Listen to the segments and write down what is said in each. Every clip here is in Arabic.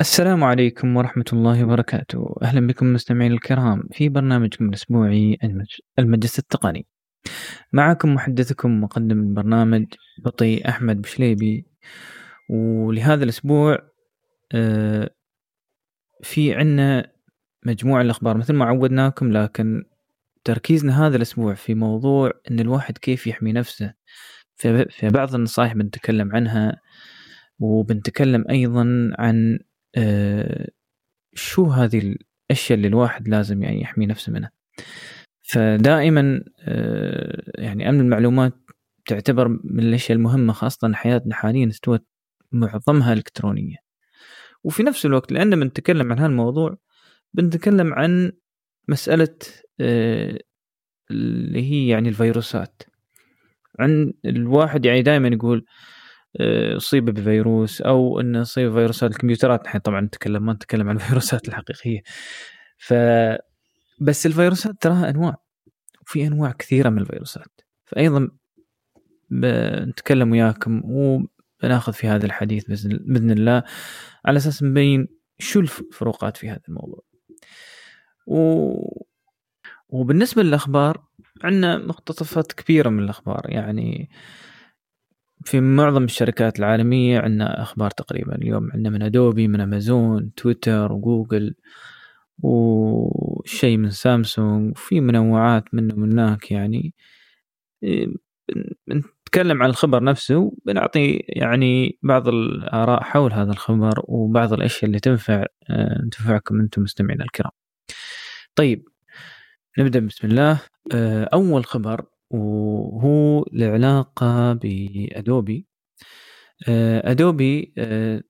السلام عليكم ورحمة الله وبركاته. أهلا بكم مستمعين الكرام في برنامجكم الأسبوعي المج... المجلس التقني. معكم محدثكم مقدم البرنامج بطي أحمد بشليبي. ولهذا الأسبوع آه، في عنا مجموعة الأخبار. مثل ما عودناكم لكن تركيزنا هذا الأسبوع في موضوع أن الواحد كيف يحمي نفسه. في بعض النصائح بنتكلم عنها وبنتكلم أيضا عن شو هذه الأشياء اللي الواحد لازم يعني يحمي نفسه منها؟ فدائما آه، يعني أمن المعلومات تعتبر من الأشياء المهمة خاصة حياتنا حاليا استوت معظمها إلكترونية. وفي نفس الوقت لأن بنتكلم عن هذا الموضوع بنتكلم عن مسألة آه، اللي هي يعني الفيروسات. عن الواحد يعني دائما يقول اصيب بفيروس أو إنه اصيب بفيروسات الكمبيوترات. نحن طبعا نتكلم ما نتكلم عن الفيروسات الحقيقية. ف بس الفيروسات تراها أنواع وفي أنواع كثيرة من الفيروسات. فايضا بنتكلم وياكم وبناخذ في هذا الحديث بإذن الله على أساس نبين شو الفروقات في هذا الموضوع. و... وبالنسبة للأخبار عندنا مقتطفات كبيرة من الأخبار. يعني في معظم الشركات العالمية عندنا أخبار تقريبا. اليوم عندنا من أدوبي من أمازون تويتر وجوجل وشيء من سامسونج وفي منوعات منه من هناك يعني. نتكلم عن الخبر نفسه بنعطي يعني بعض الآراء حول هذا الخبر وبعض الأشياء اللي تنفع آه، تنفعكم أنتم مستمعينا الكرام. طيب نبدأ بسم الله. آه، أول خبر وهو له علاقة بأدوبي. آه، أدوبي آه،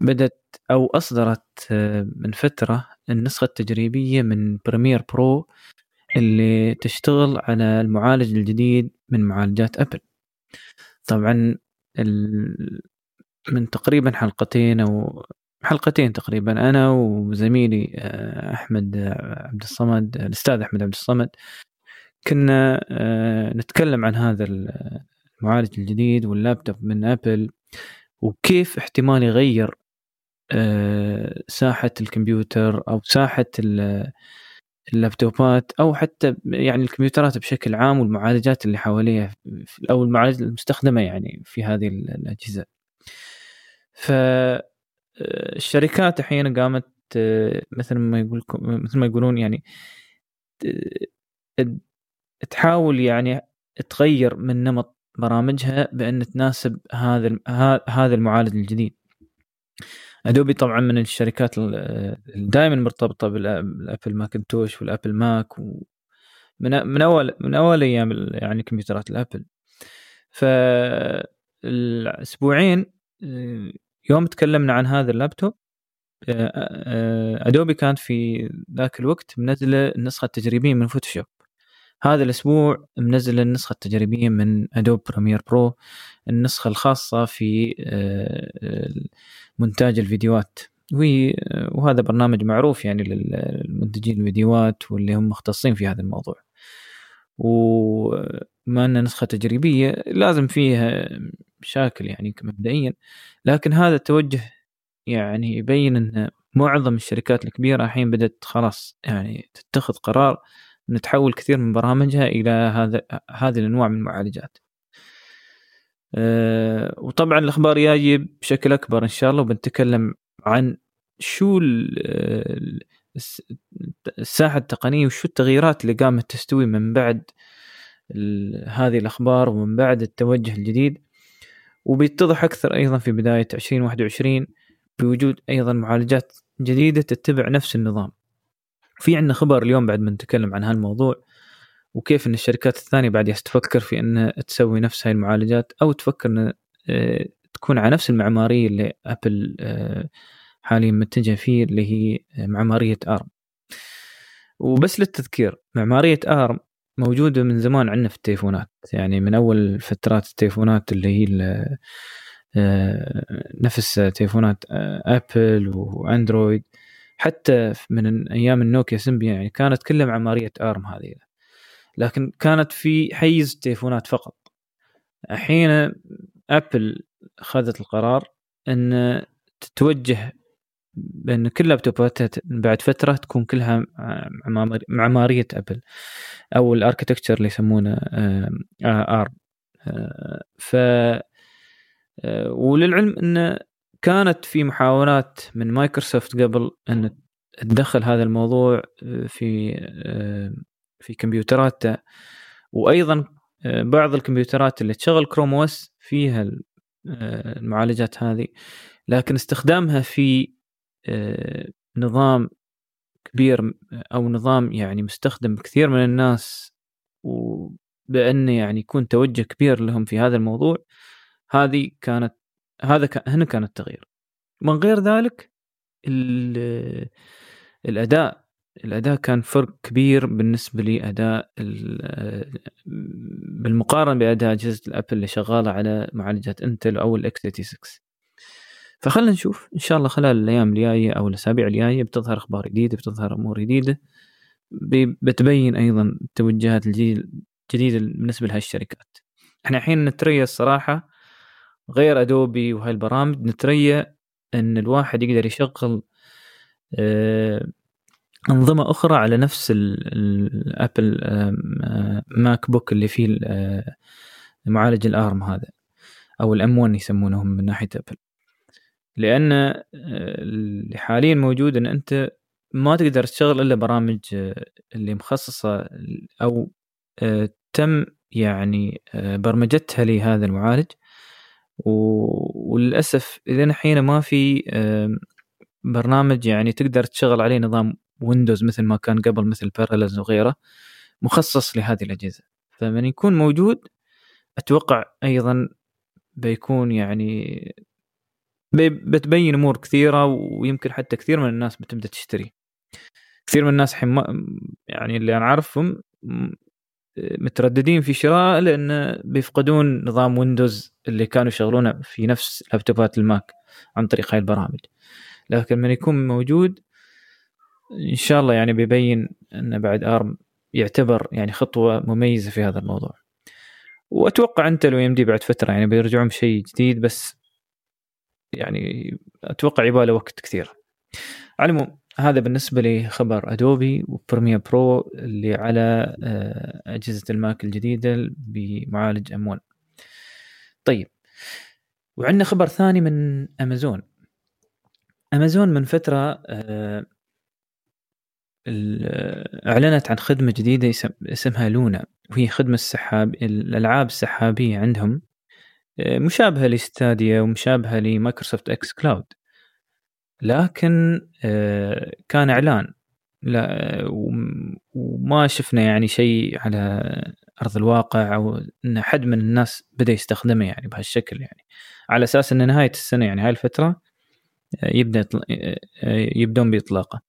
بدت أو أصدرت آه، من فترة النسخة التجريبية من Premiere Pro اللي تشتغل على المعالج الجديد من معالجات أبل طبعا من تقريبا حلقتين أو حلقتين تقريبا أنا وزميلي أحمد عبد الصمد الأستاذ أحمد عبد الصمد كنا آه، نتكلم عن هذا المعالج الجديد واللابتوب من ابل وكيف احتمال يغير آه، ساحة الكمبيوتر أو ساحة اللابتوبات أو حتى يعني الكمبيوترات بشكل عام والمعالجات اللي حواليها أو المعالجات المستخدمة يعني في هذه الأجهزة. فالشركات آه، أحيانا قامت مثل ما يقول مثل ما يقولون يعني تحاول يعني تغير من نمط برامجها بأن تناسب هذا هذا المعالج الجديد. ادوبي طبعا من الشركات دائما مرتبطة بالأبل ماكنتوش والأبل ماك و من من اول من أول أيام يعني كمبيوترات الأبل. ف الأسبوعين يوم تكلمنا عن هذا اللابتوب ادوبي كانت في ذاك الوقت منزلة النسخة التجريبية من فوتوشوب هذا الأسبوع منزل النسخة التجريبية من Adobe Premiere Pro النسخة الخاصة في آه، مونتاج الفيديوهات. وهذا برنامج معروف يعني للمنتجين الفيديوهات واللي هم مختصين في هذا الموضوع. وما أن نسخة تجريبية لازم فيها مشاكل يعني مبدئيا. لكن هذا التوجه يعني يبين أن معظم الشركات الكبيرة الحين بدأت خلاص يعني تتخذ قرار نتحول كثير من برامجها إلى هذا هذه الأنواع من المعالجات. أه وطبعا الأخبار جاية بشكل أكبر إن شاء الله وبنتكلم عن شو الساحة التقنية وشو التغييرات اللي قامت تستوي من بعد هذه الأخبار ومن بعد التوجه الجديد. وبيتضح أكثر أيضا في بداية 2021 بوجود أيضا معالجات جديدة تتبع نفس النظام. في عندنا خبر اليوم بعد ما نتكلم عن هالموضوع وكيف إن الشركات الثانية بعد تفكر في ان تسوي نفس هاي المعالجات أو تفكر ان آه، تكون على نفس المعمارية اللي أبل آه، حاليا متجه فيه اللي هي معمارية ARM. وبس للتذكير معمارية ARM موجودة من زمان عندنا في التليفونات. يعني من أول فترات التليفونات اللي هي آه، نفس تليفونات أبل وأندرويد. حتى من أيام النوكيا Symbian يعني كانت كلها معمارية ARM هذه. لكن كانت في حيز تليفونات فقط. الحين أبل أخذت القرار إن تتوجه بإن كل لابتوباتها بعد فترة تكون كلها معمارية أبل أو ال architecture اللي يسمونه ARM. ف وللعلم انه كانت في محاولات من مايكروسوفت قبل أن تدخل هذا الموضوع في في كمبيوتراتها وأيضا بعض الكمبيوترات اللي تشغل كروم اوس فيها المعالجات هذه. لكن استخدامها في آه، نظام كبير أو نظام يعني مستخدم بكثير من الناس وبانه يعني يكون توجه كبير لهم في هذا الموضوع هذه كانت هذا هنا كان التغيير. من غير ذلك الأداء الأداء كان فرق كبير بالنسبة لأداء بالمقارنة بأداء أجهزة الأبل اللي شغالة على معالجات انتل أو ال x86 فخلنا نشوف إن شاء الله خلال الأيام الجاية أو الأسابيع الجاية بتظهر أخبار جديدة بتظهر أمور جديدة بتبين أيضا التوجهات الجديدة بالنسبة لهالشركات. إحنا الحين نتريا الصراحه غير ادوبي وهاي البرامج نتريا إن الواحد يقدر يشغل آه، أنظمة أخرى على نفس ال Apple MacBook اللي فيه آه، معالج ال ARM هذا أو ال M 1 يسمونهم من ناحية Apple لأن آه، اللي حاليا موجود إن أنت ما تقدر تشتغل إلا برامج اللي مخصصة أو تم يعني برمجتها لهذا المعالج. وللأسف إلى الحين ما في برنامج يعني تقدر تشغل عليه نظام Windows مثل ما كان قبل مثل Parallels وغيره مخصص لهذه الأجهزة. فمن يكون موجود أتوقع أيضا بيكون يعني بتبين أمور كثيرة ويمكن حتى كثير من الناس بتبدأ تشتري. كثير من الناس حين يعني اللي أنا أعرفهم مترددين في شراء لأن بيفقدون نظام Windows اللي كانوا يشغلونه في نفس لابتوبات ال Mac عن طريق هاي البرامج. لكن من يكون موجود إن شاء الله يعني بيبين أن بعد ARM يعتبر يعني خطوة مميزة في هذا الموضوع. وأتوقع Intel و AMD بعد فترة يعني بيرجعون بشيء جديد بس يعني أتوقع يبغى له وقت كثير. على العموم هذا بالنسبة لخبر Adobe و Premiere Pro اللي على آه، أجهزة ال Mac الجديدة بمعالج M 1 طيب وعندنا خبر ثاني من امازون امازون من فترة آه، أعلنت عن خدمة جديدة اسمها Luna. وهي خدمة السحاب الألعاب السحابية عندهم مشابهة ل Stadia ومشابهة ل Microsoft xCloud. لكن آه، كان إعلان. لا وما شفنا يعني شيء على أرض الواقع أو إن حد من الناس بدأ يستخدمه يعني بهالشكل يعني. على أساس إن نهاية السنة يعني هاي الفترة آه، يبدأ آه، يبدون بإطلاقه.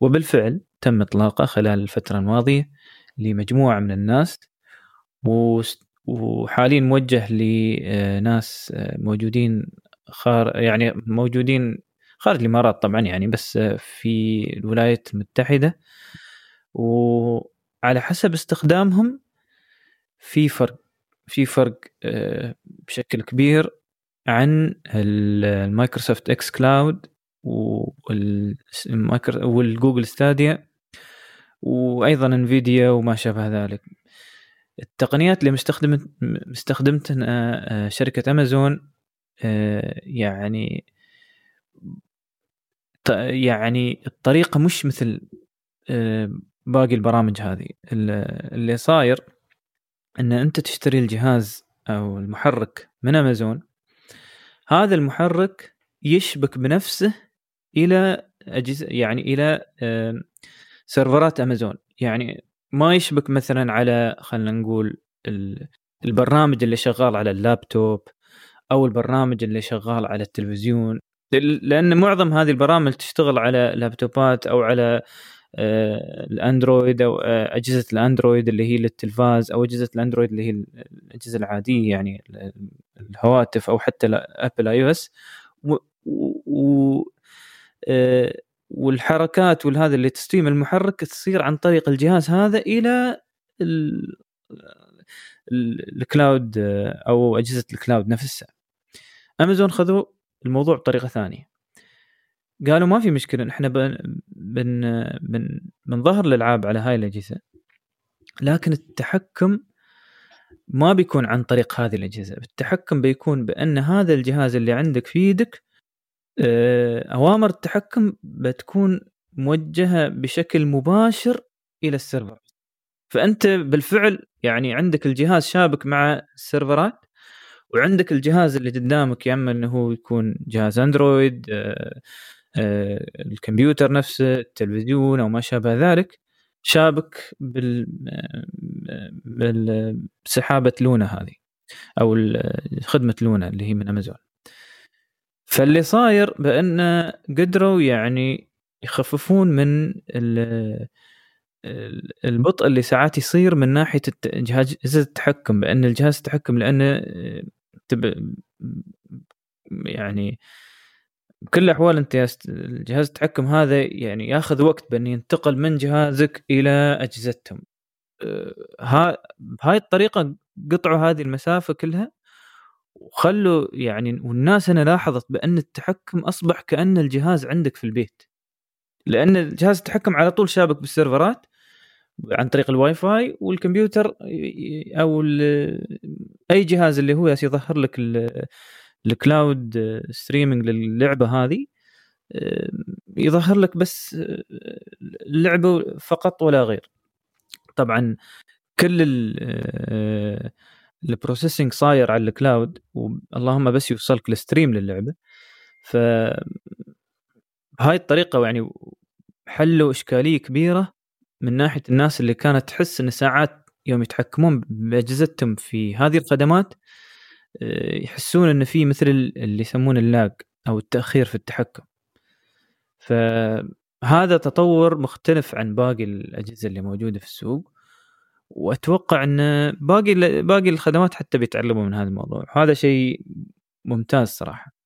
وبالفعل تم إطلاقه خلال الفترة الماضية لمجموعة من الناس وحاليا موجه لناس موجودين خار يعني موجودين خارج الإمارات طبعا يعني بس في الولايات المتحدة. وعلى حسب استخدامهم في فرق في فرق آه، بشكل كبير عن ال Microsoft xCloud وال Google Stadia وأيضا Nvidia وما شابه ذلك. التقنيات اللي مستخدمة مستخدمتها آه، شركة أمازون آه، يعني يعني الطريقة مش مثل آه، باقي البرامج هذه. اللي صاير إن أنت تشتري الجهاز أو المحرك من أمازون هذا المحرك يشبك بنفسه إلى أجهزة يعني إلى سيرفرات أمازون. يعني ما يشبك مثلا على خلينا نقول البرنامج اللي شغال على اللابتوب أو البرنامج اللي شغال على التلفزيون. لأن معظم هذه البرامج تشتغل على لابتوبات أو على آه، الأندرويد أو آه، أجهزة الأندرويد اللي هي للتلفاز أو أجهزة الأندرويد اللي هي الأجهزة العادية يعني الهواتف أو حتى Apple iOS و آه، والحركات والهذا اللي ت stream المحرك تصير عن طريق الجهاز هذا إلى الكلاود أو أجهزة الكلاود نفسها. امازون خذوا الموضوع بطريقة ثانية. قالوا ما في مشكلة إحنا بن بن بن بنظهر الألعاب على هاي الأجهزة لكن التحكم ما بيكون عن طريق هذه الأجهزة. التحكم بيكون بأن هذا الجهاز اللي عندك في يدك آه، أوامر التحكم بتكون موجهة بشكل مباشر إلى السيرفر. فأنت بالفعل يعني عندك الجهاز شابك مع السيرفرات وعندك الجهاز اللي قدامك يا اما إنه هو يكون جهاز أندرويد آه، آه، الكمبيوتر نفسه التلفزيون أو ما شابه ذلك شابك بال بسحابه لونا هذه أو خدمة لونا اللي هي من أمازون. فاللي صاير بان قدروا يعني يخففون من البطء اللي ساعات يصير من ناحية جهاز التحكم بأن الجهاز التحكم لأنه تب يعني بكل الأحوال أنت جهاز التحكم هذا يعني ياخذ وقت بأن ينتقل من جهازك إلى أجهزتهم. ها بهاي الطريقة قطعوا هذه المسافة كلها وخلوا يعني والناس أنا لاحظت بأن التحكم أصبح كأن الجهاز عندك في البيت. لأن جهاز التحكم على طول شابك بالسيرفرات عن طريق الواي فاي والكمبيوتر أو أي جهاز اللي هو يظهر لك ال cloud streaming للعبة هذه يظهر لك بس اللعبه فقط ولا غير. طبعا كل ال processing صاير على ال cloud اللهم بس يوصلك ال stream للعبة. ف بهاي الطريقة يعني حلوا إشكالية كبيرة. من ناحية الناس اللي كانت تحس إن ساعات يوم يتحكمون بأجهزتهم في هذه الخدمات آه، يحسون إن في مثل اللي يسمونه ال lag أو التأخير في التحكم. فهذا تطور مختلف عن باقي الأجهزة اللي موجودة في السوق. وأتوقع إن باقي باقي الخدمات حتى بيتعلموا من هذا الموضوع. هذا شيء ممتاز صراحة.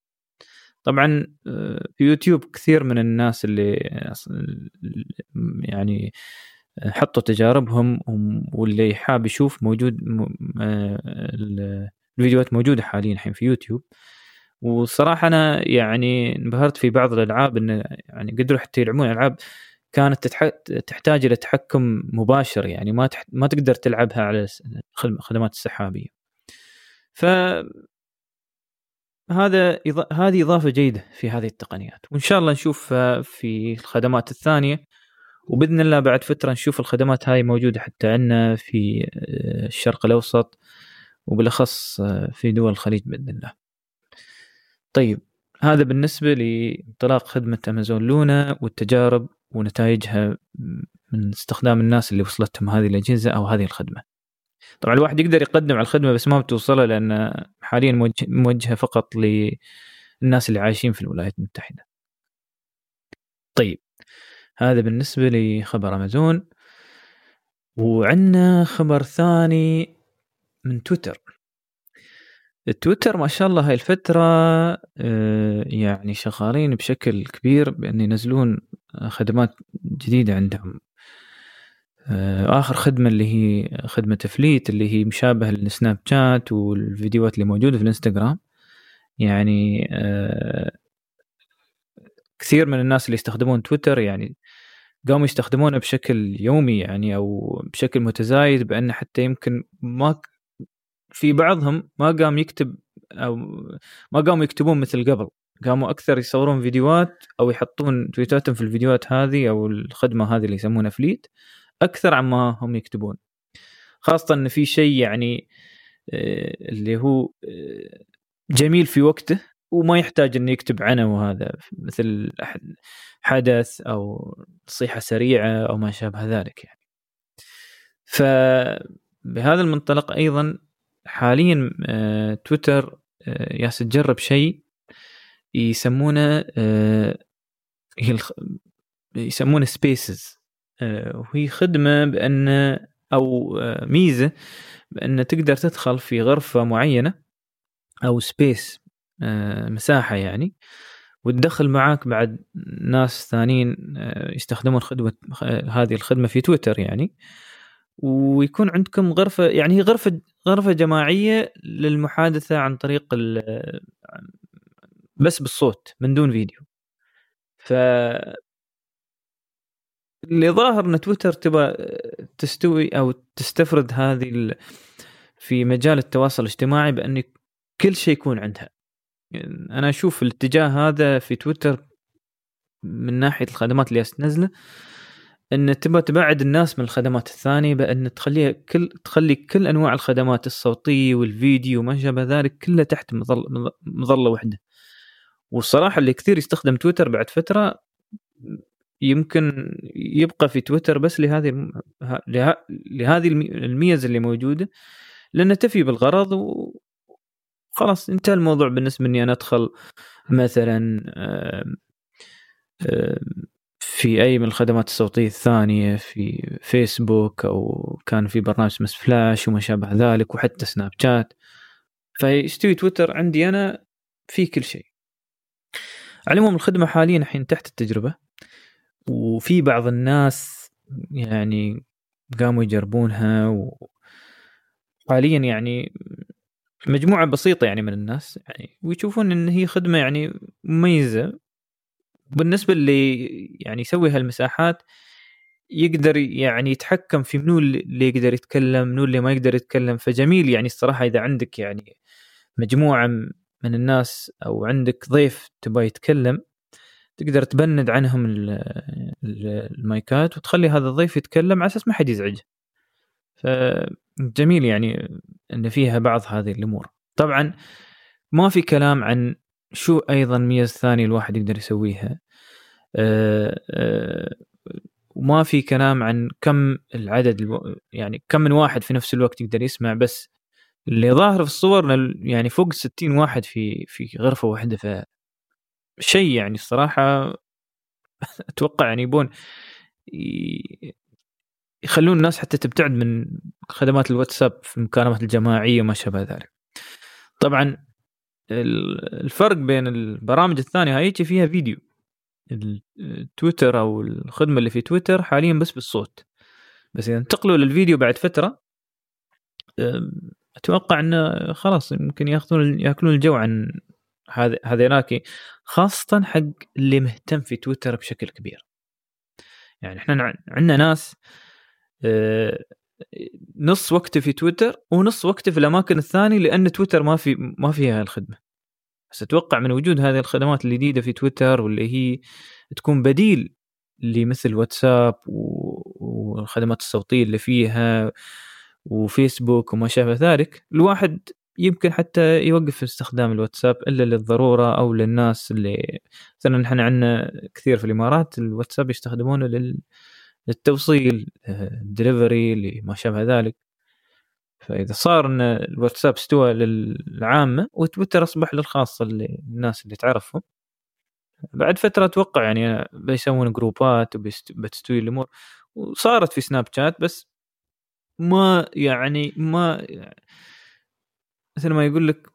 طبعا آه، في يوتيوب كثير من الناس اللي يعني حطوا تجاربهم واللي حاب يشوف موجود آه، الفيديوهات موجودة حاليا الحين في يوتيوب وصراحة أنا يعني انبهرت في بعض الألعاب انه يعني قدروا حتى يلعبون ألعاب كانت تحتاج إلى تحكم مباشر يعني ما. ما تقدر تلعبها على الخدمات السحابية. ف هذا هذه إضافة جيدة في هذه التقنيات وإن شاء الله نشوف في الخدمات الثانية وبإذن الله بعد فترة نشوف الخدمات هاي موجودة حتى عندنا في آه، الشرق الأوسط وبالأخص آه، في دول الخليج بإذن الله. طيب هذا بالنسبة لانطلاق خدمة أمازون لونا والتجارب ونتائجها من استخدام الناس اللي وصلتهم هذه الأجهزة أو هذه الخدمة. طبعا الواحد يقدر يقدم على الخدمة بس ما بتوصله لأن حاليا موجهة فقط للناس اللي عايشين في الولايات المتحدة. طيب هذا بالنسبة لخبر أمازون. وعندنا خبر ثاني من تويتر. تويتر ما شاء الله هاي الفترة آه، يعني شغالين بشكل كبير بأن ينزلون خدمات جديدة عندهم. آه، آخر خدمة اللي هي خدمة فليت اللي هي مشابهة للسناب شات والفيديوهات اللي موجودة في الانستغرام. يعني آه، كثير من الناس اللي يستخدمون تويتر يعني قاموا يستخدمونه بشكل يومي يعني أو بشكل متزايد بأن حتى يمكن ما في بعضهم ما قام يكتب أو ما قاموا يكتبون مثل قبل. قاموا أكثر يصورون فيديوهات أو يحطون تويتاتهم في الفيديوهات هذه أو الخدمة هذه اللي يسمونها فليت أكثر عما هم يكتبون. خاصة إن في شيء يعني آه، اللي هو آه، جميل في وقته وما يحتاج إنه يكتب عنه وهذا مثل حدث أو نصيحة سريعة أو ما شابه ذلك يعني. فبهذا المنطلق أيضا حاليا آه، تويتر ياس تجرب شيء يسمونه يسمونه Spaces وهي خدمة بأن أو ميزة بأن تقدر تدخل في غرفة معينة أو space مساحة يعني وتدخل معاك بعد ناس ثانيين يستخدمون خدمة هذه الخدمة في تويتر يعني. ويكون عندكم غرفة يعني هي غرفة غرفة جماعية للمحادثة عن طريق بس بالصوت من دون فيديو. اللي ظاهر إن تويتر تبغى تستوي أو تستفرد هذه. في مجال التواصل الاجتماعي بأن كل شيء يكون عندها يعني أنا أشوف الاتجاه هذا في تويتر من ناحية الخدمات اللي تنزله إن تبغى تبعد الناس من الخدمات الثانية بأن تخليها كل تخلي كل أنواع الخدمات الصوتيه والفيديو وما شابه ذلك كلها تحت مظل مظلة واحدة والصراحة اللي كثير يستخدم تويتر بعد فترة يمكن يبقى في تويتر بس لهذه لهذه الميزة اللي موجودة لانها تفي بالغرض وخلاص انتهى الموضوع بالنسبة إني أنا أدخل مثلا في أي من الخدمات الصوتية الثانية في فيسبوك أو كان في برنامج اسمه فلاش وما شابه ذلك وحتى سناب شات. فيستوي تويتر عندي أنا في كل شيء. على العموم الخدمة حاليا الحين تحت التجربة. وفي بعض الناس يعني قاموا يجربونها وحاليا يعني مجموعة بسيطة يعني من الناس يعني ويشوفون إن هي خدمة يعني مميزة. بالنسبة اللي يعني يسوي هالمساحات يقدر يعني يتحكم في منو اللي يقدر يتكلم منو اللي ما يقدر يتكلم. فجميل يعني الصراحة إذا عندك يعني مجموعة من الناس أو عندك ضيف تبغى يتكلم تقدر تبند عنهم المايكات وتخلي هذا الضيف يتكلم على أساس ما حد يزعجه فجميل يعني إن فيها بعض هذه الأمور. طبعا ما في كلام عن شو أيضا ميزه ثانية الواحد يقدر يسويها. أه أه وما في كلام عن كم العدد يعني كم من واحد في نفس الوقت يقدر يسمع بس اللي ظاهر في الصور يعني فوق 60 واحد في في غرفة واحدة شيء يعني الصراحة أتوقع يعني يبون يخلون الناس حتى تبتعد من خدمات الواتساب في المكالمات الجماعية وما شابه ذلك. طبعا الفرق بين البرامج الثانية هاي فيها فيديو التويتر أو الخدمة اللي في تويتر حاليا بس بالصوت بس إذا انتقلوا للفيديو بعد فترة أتوقع إنه خلاص يمكن يأخذون يأكلون الجو عن هذا هذيناك خاصة حق اللي مهتم في تويتر بشكل كبير. يعني إحنا عندنا ناس آه، نص وقته في تويتر ونص وقته في الأماكن الثانية لأن تويتر ما في ما فيها الخدمة. بس أتوقع من وجود هذه الخدمات الجديدة في تويتر واللي هي تكون بديل لمثل واتساب والخدمات الصوتية اللي فيها وفيسبوك وما شابه ذلك الواحد يمكن حتى يوقف استخدام الواتساب إلا للضرورة أو للناس اللي مثلا إحنا عندنا كثير في الإمارات الواتساب يستخدمونه لل... للتوصيل الدليفري اللي ما شابه ذلك. فإذا صار إن الواتساب استوى للعامة وتويتر أصبح للخاصة اللي الناس اللي تعرفهم. بعد فترة أتوقع يعني بيسوون جروبات وبتستوي الأمور. وصارت في سناب شات بس ما يعني ما مثل ما يقول لك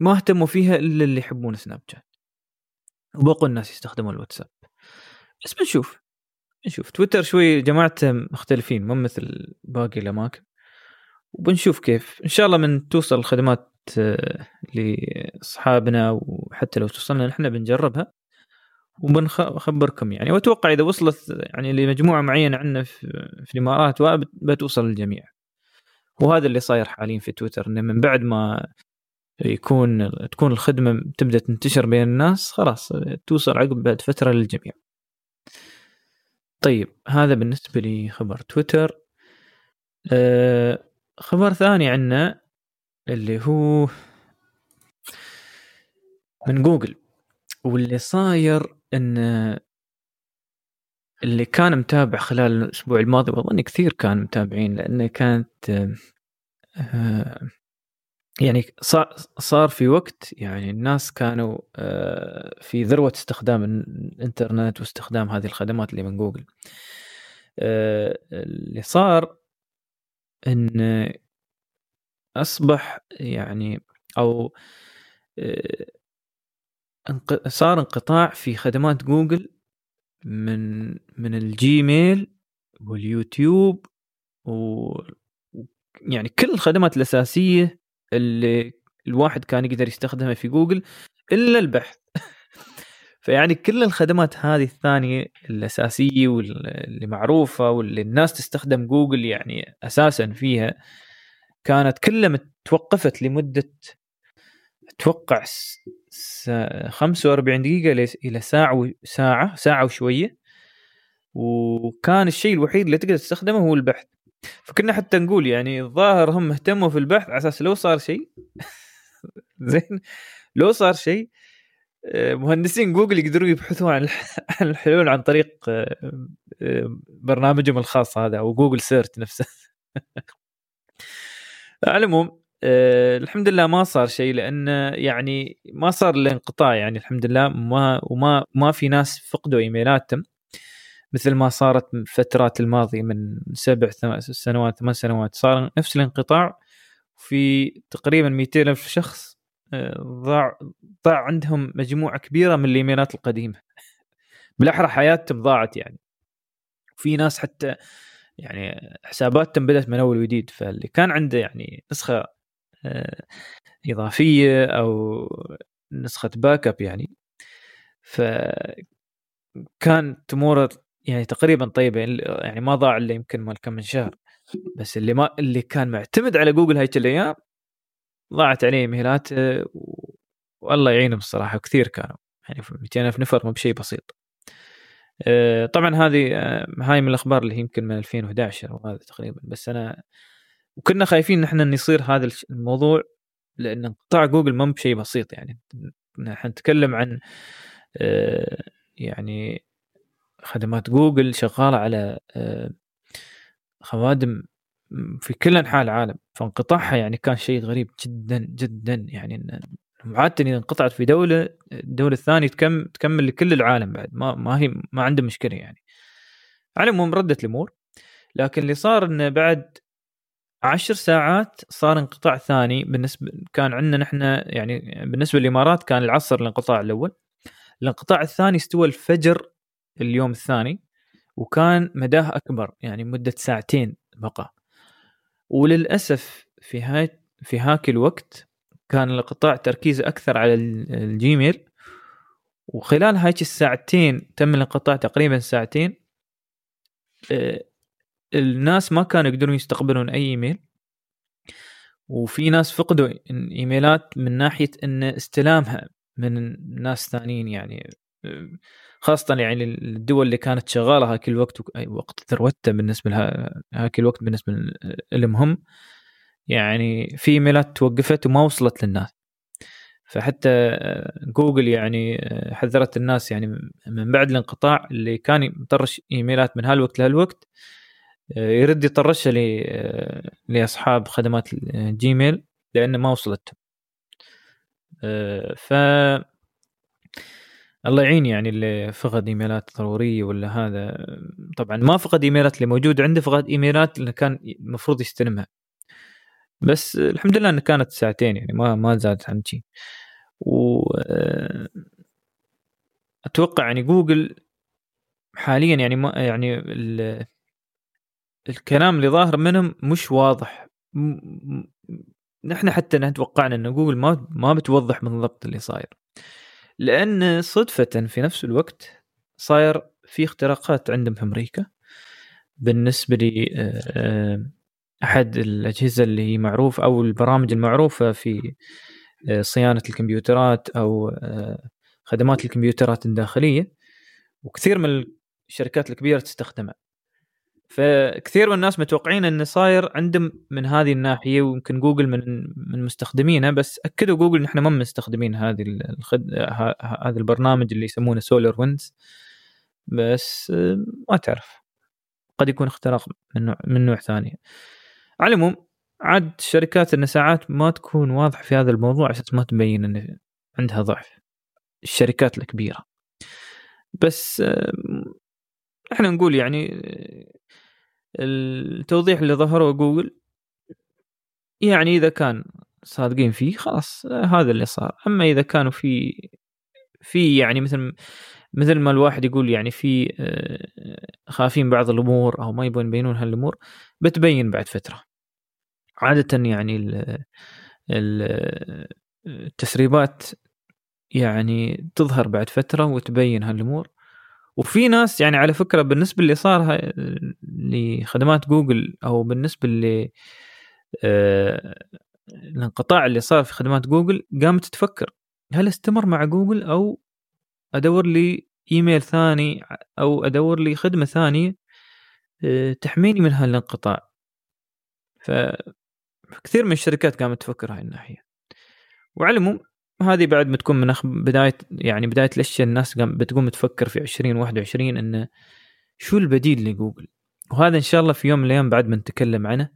ما اهتموا فيها إلا اللي يحبون سناب شات. وبقوا الناس يستخدمون الواتساب. بس بنشوف. نشوف تويتر شوي جماعته مختلفين مو مثل باقي الأماكن. وبنشوف كيف. إن شاء الله من توصل الخدمات آه، لأصحابنا وحتى لو توصلنا نحن بنجربها. وبنخبركم يعني. وأتوقع إذا وصلت يعني لمجموعة معينة عندنا في الإمارات بتوصل للجميع وهذا اللي صاير حاليا في تويتر إنه من بعد ما يكون تكون الخدمة تبدأ تنتشر بين الناس خلاص توصل عقب بعد فترة للجميع. طيب هذا بالنسبة لي خبر تويتر. أه خبر ثاني عنا اللي هو من جوجل واللي صاير ان اللي كان متابع خلال الأسبوع الماضي وأظن كثير كان متابعين لأنه كانت آه، يعني صار في وقت يعني الناس كانوا آه، في ذروة استخدام الإنترنت واستخدام هذه الخدمات اللي من جوجل. آه، اللي صار إن أصبح يعني أو صار انقطاع في خدمات جوجل من من ال Gmail واليوتيوب و يعني كل الخدمات الأساسية اللي الواحد كان يقدر يستخدمها في جوجل إلا البحث. فيعني كل الخدمات هذه الثانية الأساسية واللي معروفة واللي الناس تستخدم جوجل يعني أساسا فيها كانت كلها توقفت لمدة أتوقع 45 دقيقة إلى ساعة ساعة ساعة وشوية. وكان الشيء الوحيد اللي تقدر تستخدمه هو البحث. فكنا حتى نقول يعني الظاهر هم اهتموا في البحث على أساس لو صار شيء. زين. لو صار شيء آه، مهندسين جوجل يقدروا يبحثوا عن الحلول عن طريق آه، آه، برنامجهم الخاص هذا أو جوجل سيرت نفسه. على العموم الحمد لله ما صار شيء لأن يعني ما صار الانقطاع يعني الحمد لله. ما وما ما في ناس فقدوا إيميلاتهم مثل ما صارت الفترات الماضية من سبع سنوات ثمان سنوات. صار نفس الانقطاع في تقريبا 200 ألف شخص آه، ضاع ضاع عندهم مجموعة كبيرة من الإيميلات القديمة. بالأحرى حياتهم ضاعت يعني. في ناس حتى يعني حساباتهم بدأت من أول وجديد فاللي كان عنده يعني نسخة إضافية أو نسخة backup يعني. ف كان اموره يعني تقريبا طيبة يعني ما ضاع إلا يمكن مال كم من شهر. بس اللي ما اللي كان معتمد على جوجل هاي الأيام ضاعت عليه ايميلات و... والله يعينهم الصراحة كثير كانوا. يعني 200 ألف نفر مو بشيء بسيط. آه، طبعا هذه آه، هاي من الأخبار اللي يمكن من 2011 أو هذا تقريبا. بس أنا وكنا خايفين نحن إن يصير هذا الموضوع لأن انقطاع جوجل ما بشيء بسيط يعني. نحن نتكلم عن آه، يعني خدمات جوجل شغالة على خوادم في كل أنحاء العالم. فانقطاعها يعني كان شيء غريب جدا جدا يعني. عاده إذا انقطعت في دولة الدولة الثانية تكمل تكمل لكل العالم بعد. ما ما هي ما عنده مشكلة يعني. على المهم ردت الأمور. لكن اللي صار إنه بعد عشر ساعات صار انقطاع ثاني بالنسبة كان عندنا نحن يعني بالنسبة للإمارات كان العصر الانقطاع الأول. الانقطاع الثاني استوى الفجر اليوم الثاني وكان مداه أكبر يعني مدة ساعتين بقى. وللأسف في هاي في هاك الوقت كان القطاع تركيزه أكثر على الجيميل وخلال هاي الساعتين تم الانقطاع تقريبا ساعتين آه، الناس ما كانوا يقدرون يستقبلون أي إيميل. وفي ناس فقدوا إيميلات من ناحية إن استلامها من ناس ثانيين يعني خاصة يعني الدول اللي كانت شغالة هاك الوقت وقت ثروتها بالنسبة لها هاك الوقت بالنسبة لهم. هم يعني في إيميلات توقفت وما وصلت للناس. فحتى جوجل يعني حذرت الناس يعني من بعد الانقطاع اللي كان يطرش إيميلات من هالوقت لهالوقت. يرد يطرشها لأصحاب خدمات الجيميل لأنه ما وصلت. ف الله يعين يعني اللي فقد إيميلات ضرورية ولا هذا. طبعا ما فقد إيميلات اللي موجود عنده فقد إيميلات اللي كان المفروض يستلمها. بس الحمد لله انها كانت ساعتين يعني ما ما زادت عن شيء و أتوقع يعني جوجل حاليا يعني ما يعني. الكلام اللي ظاهر منهم مش واضح. نحن حتى نتوقعنا إن جوجل ما ما بتوضح بالضبط اللي صاير. لأن صدفة في نفس الوقت صاير في اختراقات عندهم في أمريكا. بالنسبة لي آه، آه، أحد الأجهزة اللي هي معروف أو البرامج المعروفة في آه، صيانة الكمبيوترات أو خدمات الكمبيوترات الداخلية. وكثير من الشركات الكبيرة تستخدمها. فكثير من الناس متوقعين انه صاير عندهم من هذه الناحية ويمكن جوجل من من مستخدمينها بس أكدوا جوجل نحن ما مستخدمين هذه الخد... هذا البرنامج اللي يسمونه سولار ويندز بس ما تعرف. قد يكون اختراق من نوع من نوع ثاني. على العموم عاد شركات إن ساعات ما تكون واضحة في هذا الموضوع عشان ما تبين إن عندها ضعف. الشركات الكبيرة. بس إحنا نقول يعني التوضيح اللي ظهره جوجل يعني إذا كان صادقين فيه خلاص هذا اللي صار. أما إذا كانوا في في يعني مثل مثل ما الواحد يقول يعني في آه، خافين بعض الأمور أو ما يبون يبينون هالأمور بتبين بعد فترة. عادة يعني التسريبات يعني تظهر بعد فترة وتبين هالأمور. وفي ناس يعني على فكرة بالنسبة اللي صار لخدمات جوجل أو بالنسبة ل آه، الانقطاع اللي صار في خدمات جوجل قامت تفكر هل أستمر مع جوجل أو أدور لي إيميل ثاني أو أدور لي خدمة ثانية آه، تحميني من هالانقطاع؟ فكثير من الشركات قامت تفكر هاي الناحية. وعلى العموم هذه بعد ما تكون من بدايه يعني بداية الاشياء الناس بتقوم تفكر في 2021 انه شو البديل لجوجل؟ وهذا إن شاء الله في يوم من الأيام بعد ما نتكلم عنه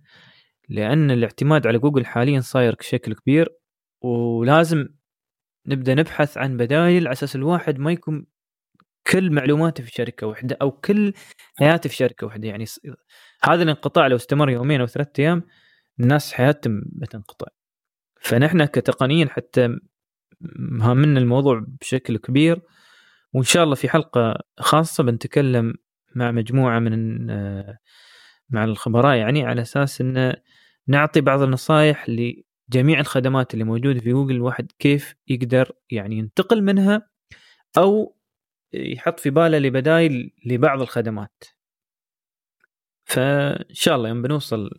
لأن الاعتماد على جوجل حاليا صاير بشكل كبير ولازم نبدأ نبحث عن بدائل على أساس الواحد ما يكون كل معلوماته في شركة واحدة أو كل حياته في شركة واحدة. يعني هذا الانقطاع لو استمر يومين أو ثلاثة أيام الناس حياتهم بتنقطع. فنحن كتقنيين حتى مهمنا الموضوع بشكل كبير. وإن شاء الله في حلقة خاصة بنتكلم مع مجموعة من مع الخبراء يعني على أساس إن نعطي بعض النصائح لجميع الخدمات اللي موجودة في جوجل. الواحد كيف يقدر يعني ينتقل منها أو يحط في باله لبدايل لبعض الخدمات. فإن شاء الله يوم بنوصل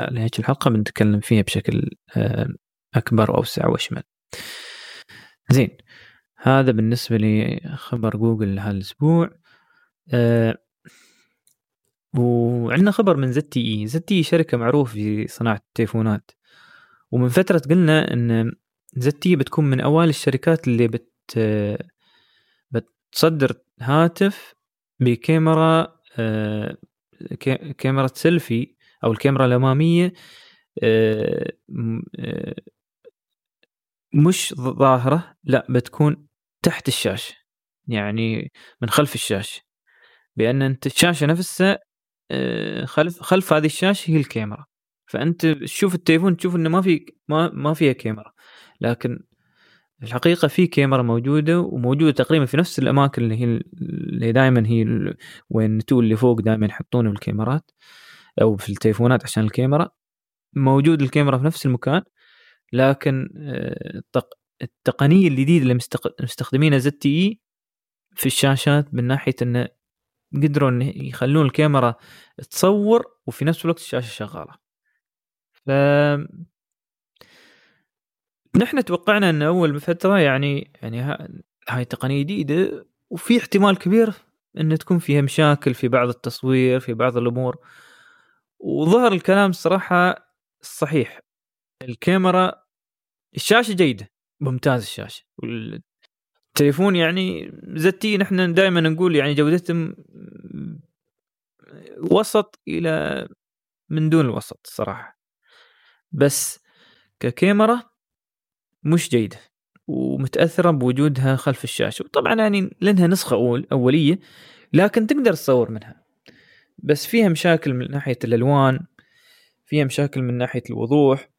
لهيك الحلقة بنتكلم فيها بشكل آه، أكبر وأوسع وأشمل. زين. هذا بالنسبة لخبر جوجل هالأسبوع. أه وعندنا خبر من زد تي إي. زد تي إي شركة معروفة في صناعة التليفونات. ومن فترة قلنا إن ZTE بتكون من أوائل الشركات اللي بت بتصدر هاتف بكاميرا أه كاميرا سيلفي أو الكاميرا الأمامية أه أه مش ظاهرة لا بتكون تحت الشاشة يعني من خلف الشاشة بأن أنت الشاشة نفسها آه، خلف خلف هذه الشاشة هي الكاميرا فأنت تشوف التليفون تشوف إنه ما في ما ما فيها كاميرا لكن الحقيقة في كاميرا موجودة وموجودة تقريبا في نفس الأماكن اللي هي اللي دائما هي وين النتول اللي فوق دائما يحطونه الكاميرات أو في التليفونات عشان الكاميرا موجود الكاميرا في نفس المكان لكن آه، التقنية الجديدة اللي مستخدمينها زد تي إي في الشاشات من ناحية انه قدروا إن يخلون الكاميرا تصور وفي نفس الوقت الشاشة شغالة. ف نحن توقعنا إن أول فترة يعني يعني هاي تقنية جديدة وفي احتمال كبير إن تكون فيها مشاكل في بعض التصوير في بعض الأمور. وظهر الكلام الصراحه صحيح. الكاميرا الشاشة جيدة ممتاز الشاشة. التليفون يعني زتي نحن دائما نقول يعني جودتهم وسط إلى من دون الوسط صراحة. بس ككاميرا مش جيدة ومتأثرة بوجودها خلف الشاشة. وطبعا يعني لأنها نسخة أول أولية لكن تقدر تصور منها. بس فيها مشاكل من ناحية الألوان فيها مشاكل من ناحية الوضوح.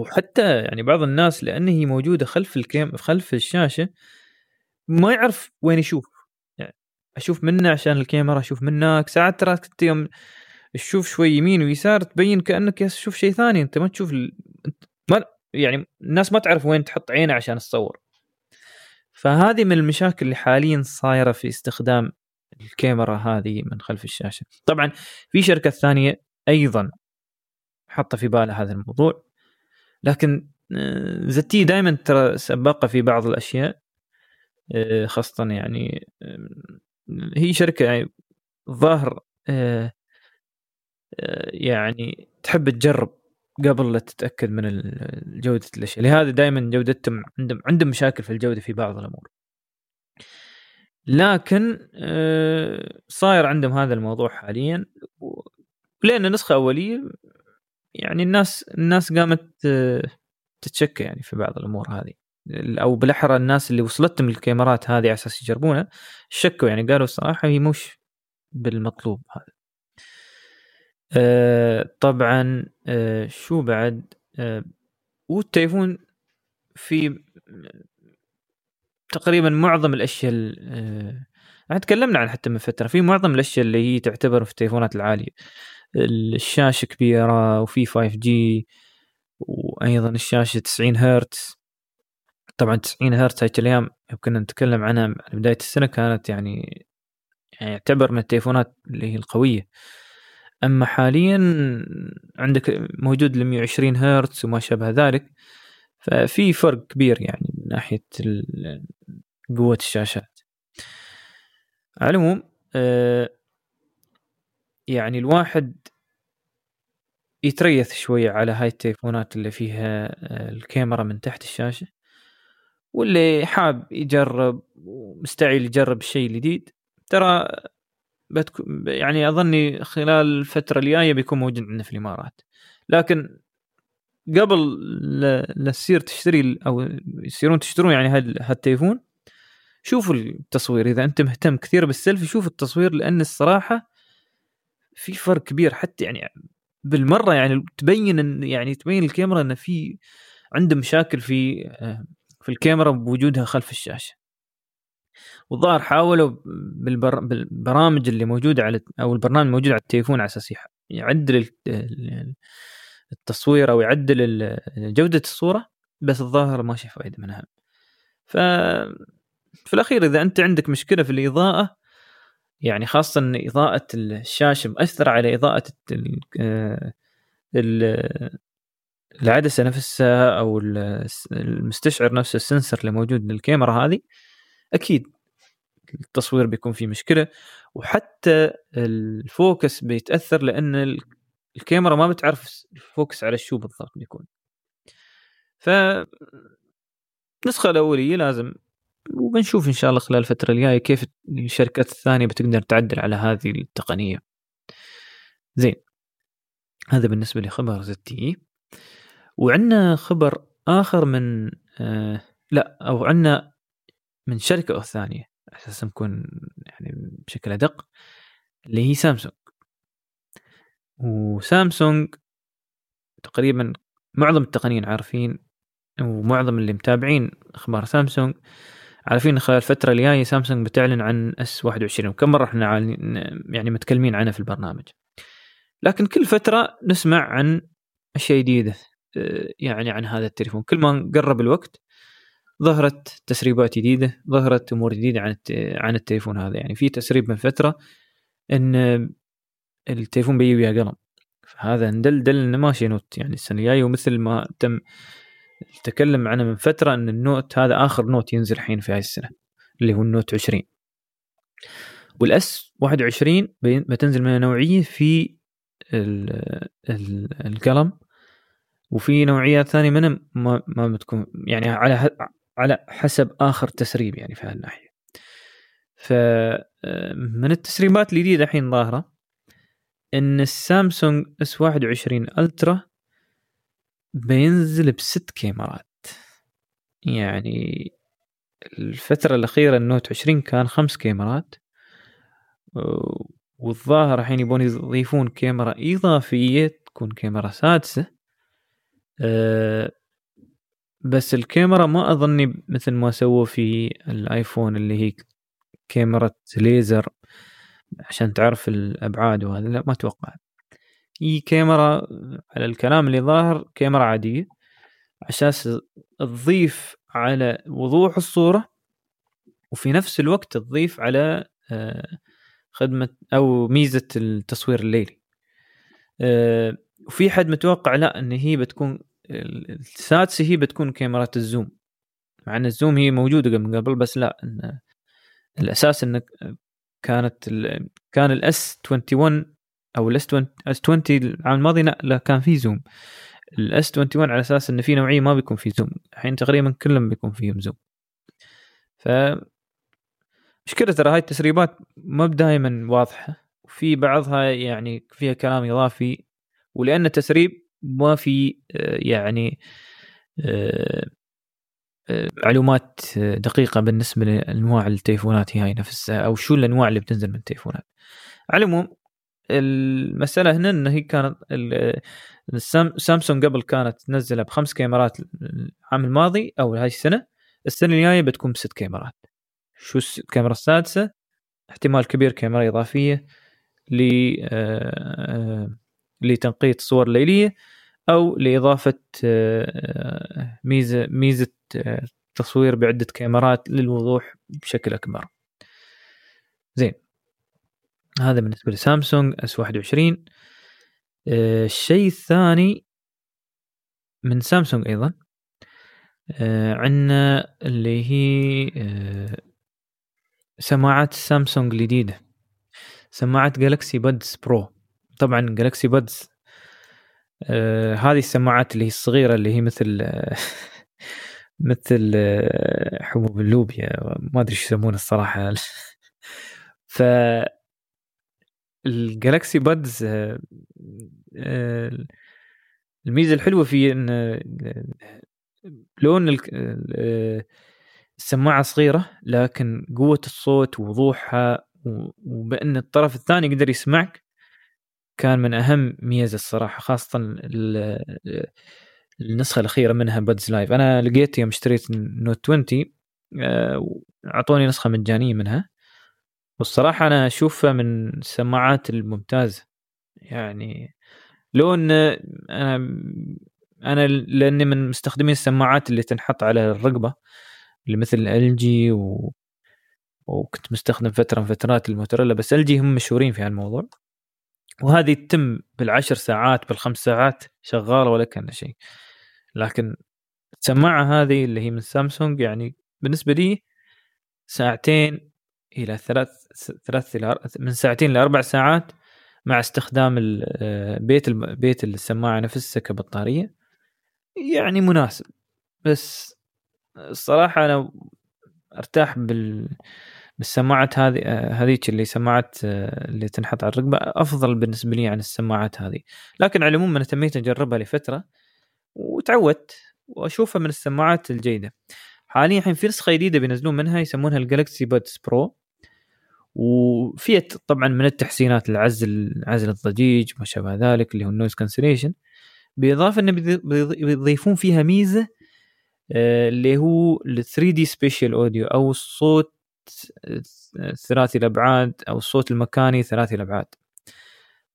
وحتى يعني بعض الناس لأن هي موجودة خلف الكيم خلف الشاشة ما يعرف وين يشوف. يعني أشوف منه عشان الكاميرا أشوف منك ساعات ترى أنت يوم تشوف شوي يمين ويسار تبين كأنك تشوف شيء ثاني أنت ما تشوف ال... ما يعني الناس ما تعرف وين تحط عينه عشان تصور. فهذه من المشاكل اللي حاليا صايرة في استخدام الكاميرا هذه من خلف الشاشة. طبعا في شركة ثانية أيضا حاطة في بالها هذا الموضوع. لكن آه، زتي دائما ترى سباقة في بعض الأشياء آه، خاصة يعني هي شركة يعني ظاهر آه، يعني تحب تجرب قبل لا تتأكد من جودة الأشياء. لهذا دائما جودتهم عندهم عندهم مشاكل في الجودة في بعض الأمور. لكن صاير عندهم هذا الموضوع حاليا. لأن نسخة أولية يعني الناس الناس قامت آه، تتشكى يعني في بعض الأمور هذه. أو بالأحرى الناس اللي وصلتهم الكاميرات هذه على أساس يجربونها شكوا يعني قالوا الصراحه هي مش بالمطلوب هذا. آه طبعا آه شو بعد؟ والتليفون في تقريبا معظم الأشياء آه تكلمنا عن حتى من فترة في معظم الأشياء اللي هي تعتبر في التليفونات العالية. الشاشة كبيرة وفي 5 جي وأيضا الشاشة 90 هرتز. طبعا 90 هرتز هيك الأيام كنا نتكلم عنها على بداية السنة كانت يعني يعني يعتبر من التليفونات اللي هي القوية. أما حاليا عندك موجود ال 120 هرتز وما شابه ذلك ففي فرق كبير يعني من ناحية قوة الشاشات. على العموم آه، يعني الواحد يتريث شوية على هاي التليفونات اللي فيها آه، الكاميرا من تحت الشاشة واللي حاب يجرب ومستعجل يجرب الشيء الجديد ترى يعني أظني خلال الفترة الجاية بيكون موجود عندنا في الإمارات. لكن قبل تصير تشتري أو يصيرون تشترون يعني هذا التليفون شوفوا التصوير. إذا أنت مهتم كثير بالسيلفي شوف التصوير لأن الصراحة في فرق كبير حتى يعني بالمرة يعني تبين إن يعني تبين الكاميرا إن في عنده مشاكل في في الكاميرا بوجودها خلف الشاشة. والظاهر حاولوا بالبر... بالبرامج اللي موجودة على أو البرنامج الموجود على التليفون على أساس يعدل التصوير أو يعدل جودة الصورة بس الظاهر ما شي فائده منها. ف في الأخير إذا أنت عندك مشكلة في الإضاءة يعني خاصة إن إضاءة الشاشة مأثره على إضاءة العدسة نفسها أو المستشعر نفسه السنسر اللي موجود للكاميرا هذه أكيد التصوير بيكون فيه مشكلة. وحتى ال focus بيتأثر لأن الكاميرا ما بتعرف ال focus على الشو بالضبط بيكون. ف النسخة الأولية لازم وبنشوف إن شاء الله خلال الفترة الجاية كيف الشركات الثانية بتقدر تعدل على هذه التقنية. زين. هذا بالنسبة لخبر ZTE وعندنا خبر آخر من آه لا أو عندنا من شركة ثانية أساس نكون يعني بشكل أدق اللي هي سامسونج. وسامسونج تقريبا معظم التقنيين عارفين ومعظم اللي متابعين أخبار سامسونج عارفين خلال الفترة الجاية سامسونج بتعلن عن اس 21 وكم مرة إحنا يعني متكلمين عنها في البرنامج. لكن كل فترة نسمع عن أشياء جديدة آه، يعني عن هذا التليفون. كل ما قرب الوقت ظهرت تسريبات جديدة ظهرت أمور جديدة عن عن التليفون هذا. يعني في تسريب من فترة إن التليفون بيجي ويا قلم. فهذا ندل دل إنه ماشي Note يعني السنة الجاية ومثل ما تم التكلم عنه من فترة إن ال Note هذا آخر Note ينزل الحين في هاي السنة اللي هو ال Note 20 وال S 21 بتنزل منها نوعية في القلم وفي نوعيات ثانية منها ما, ما بتكون يعني على على حسب آخر تسريب يعني في هالناحيه فمن التسريبات الجديدة الحين ظاهرة إن السامسونج S 21 Ultra بينزل بست كاميرات. يعني الفترة الأخيرة ال Note 20 كان خمس كاميرات. والظاهر الحين يبون يضيفون كاميرا إضافية تكون كاميرا سادسة. أه بس الكاميرا ما أظني مثل ما سووا في الآيفون اللي هي كاميرا ليزر. عشان تعرف الأبعاد وهذا لا ما أتوقع. هي كاميرا على الكلام اللي ظاهر كاميرا عادية. عشان تضيف على وضوح الصورة وفي نفس الوقت تضيف على آه، خدمة أو ميزة التصوير الليلي. آه، وفي حد متوقع لا إن هي بتكون السادسة هي بتكون كاميرات ال zoom. مع إن ال zoom هي موجودة من قبل بس لا إن الأساس إنك كانت كان ال S 21 أو ال S 20 S 20 العام الماضي لا كان في zoom. ال S 21 على أساس انه في نوعية ما بيكون في zoom. الحين تقريبا كلهم بيكون فيهم zoom. ف مشكلة ترى هاي التسريبات ما دائما واضحة وفي بعضها يعني فيها كلام إضافي ولأن التسريب ما في آه، يعني آه، آه، معلومات دقيقة بالنسبة لأنواع التليفونات هاي نفسها أو شو الأنواع اللي بتنزل من التليفونات. على العموم المسألة هنا إن هي كانت سامسونج قبل كانت تنزلها بخمس كاميرات العام الماضي أو هاي السنة السنة الجاية بتكون بست كاميرات. شو الكاميرا السادسة؟ احتمال كبير كاميرا إضافية ل لتنقية الصور الليلية أو لإضافة آه، ميزة آه، تصوير بعدة كاميرات للوضوح بشكل أكبر. زين. هذا بالنسبة لسامسونج اس 21 آه، الشيء الثاني من سامسونج أيضا آه، عندنا اللي هي آه، سماعات سامسونج الجديدة. سماعة Galaxy Buds Pro طبعا Galaxy Buds هذه السماعات اللي هي الصغيرة اللي هي مثل مثل حبوب اللوبيا ما أدري إيش يسمونه الصراحة. ف ال Galaxy Buds آه آه الميزة الحلوة فيه إن لون السماعة صغيرة لكن قوة الصوت ووضوحها وبأن الطرف الثاني يقدر يسمعك كان من أهم ميزة الصراحة خاصة النسخة الأخيرة منها Buds Live. أنا لقيت يوم اشتريت Note 20 آه، أعطوني نسخة مجانية منها. والصراحة أنا أشوفها من السماعات الممتازة. يعني لو أن أنا أنا لأني من مستخدمين السماعات اللي تنحط على الرقبة اللي مثل ال جي و... وكنت مستخدم فترة من فترات الموتوريلا بس ال جي هم مشهورين في هالموضوع. وهذه تتم بالعشر ساعات بالخمس ساعات شغالة ولا كأن شيء. لكن السماعة هذه اللي هي من سامسونج يعني بالنسبة لي ساعتين إلى ثلاث ثلاث إلى من ساعتين لاربع ساعات مع استخدام بيت بيت السماعة نفسها كبطارية. يعني مناسب. بس الصراحة أنا أرتاح بال بالسماعات هذه هذيك اللي سماعات اللي تنحط على الرقبه أفضل بالنسبة لي عن السماعات هذه. لكن على العموم أنا تميت أجربها لفترة وتعودت وأشوفها من السماعات الجيدة. حاليا الحين في نسخة جديدة بينزلون منها يسمونها ال Galaxy Buds Pro. وفيها طبعا من التحسينات العزل عزل الضجيج ما شابه ذلك اللي هو ال noise cancellation. بالاضافه إنه بيضيفون فيها ميزة آه، اللي هو ال 3D spatial audio أو الصوت ثلاثي الأبعاد أو الصوت المكاني ثلاثي الأبعاد.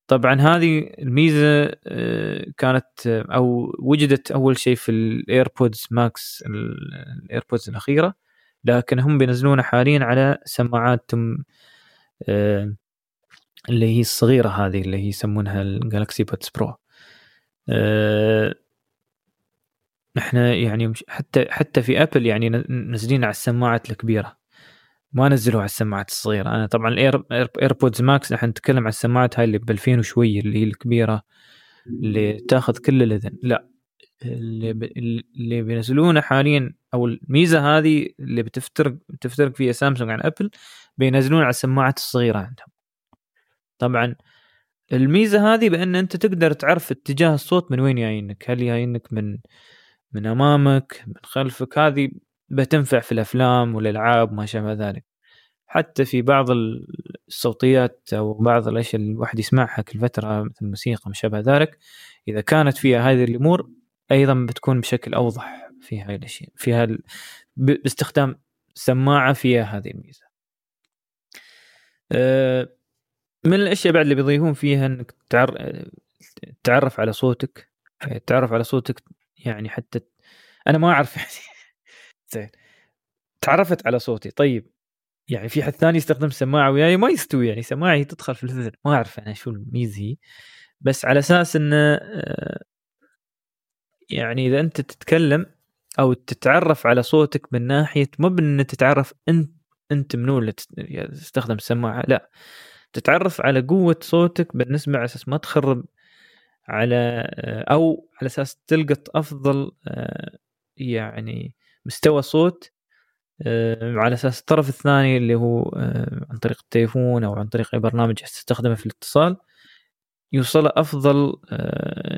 طبعا هذه الميزة آه، كانت أو وجدت أول شيء في ال AirPods Max ال AirPods الأخيرة. لكن هم بينزلونها حاليا على سماعاتهم آه، اللي هي الصغيرة هذه اللي هي يسمونها ال Galaxy Buds Pro. إحنا يعني حتى حتى في أبل يعني نازلين على السماعات الكبيرة. ما نزلوا على السماعات الصغيرة. أنا طبعا ال Air AirPods Max نحن نتكلم عن السماعات هاي اللي ب 2000 وشوية اللي هي الكبيرة اللي تاخذ كل الأذن. لا اللي بينزلونه حاليا أو الميزة هذه اللي بتفترق بتفترق فيها سامسونج عن أبل بينزلون على السماعات الصغيرة عندهم. طبعا الميزة هذه بأن أنت تقدر تعرف اتجاه الصوت من وين جايينك. هل جايينك من من أمامك من خلفك؟ هذه بتنفع في الأفلام والألعاب ما شابه ذلك. حتى في بعض الصوتيات أو بعض الأشياء اللي الواحد يسمعها كل فترة مثل الموسيقى ما شابه ذلك إذا كانت فيها هذه الأمور أيضا بتكون بشكل أوضح في هاي الأشياء فيها ال... باستخدام سماعة فيها هذه الميزة. أه من الأشياء بعد اللي بيضيفون فيها إنك تعر... تعرف على صوتك. تعرف على صوتك يعني حتى أنا ما أعرف يعني. زين. تعرفت على صوتي. طيب يعني في حد ثاني يستخدم سماعة وياي؟ ما يستوي يعني. سماعي تدخل في الاذن ما أعرف أنا شو الميزة هي. بس على أساس إنه آه، يعني إذا أنت تتكلم أو تتعرف على صوتك من ناحية مو بإن تتعرف انت أنت منو اللي تستخدم السماعة لا. تتعرف على قوة صوتك بالنسبة على أساس ما تخرب على آه، أو على أساس تلقط أفضل آه، يعني مستوى صوت آه، على أساس الطرف الثاني اللي هو عن طريق التليفون أو عن طريق أي برنامج تستخدمه في الاتصال. يوصل أفضل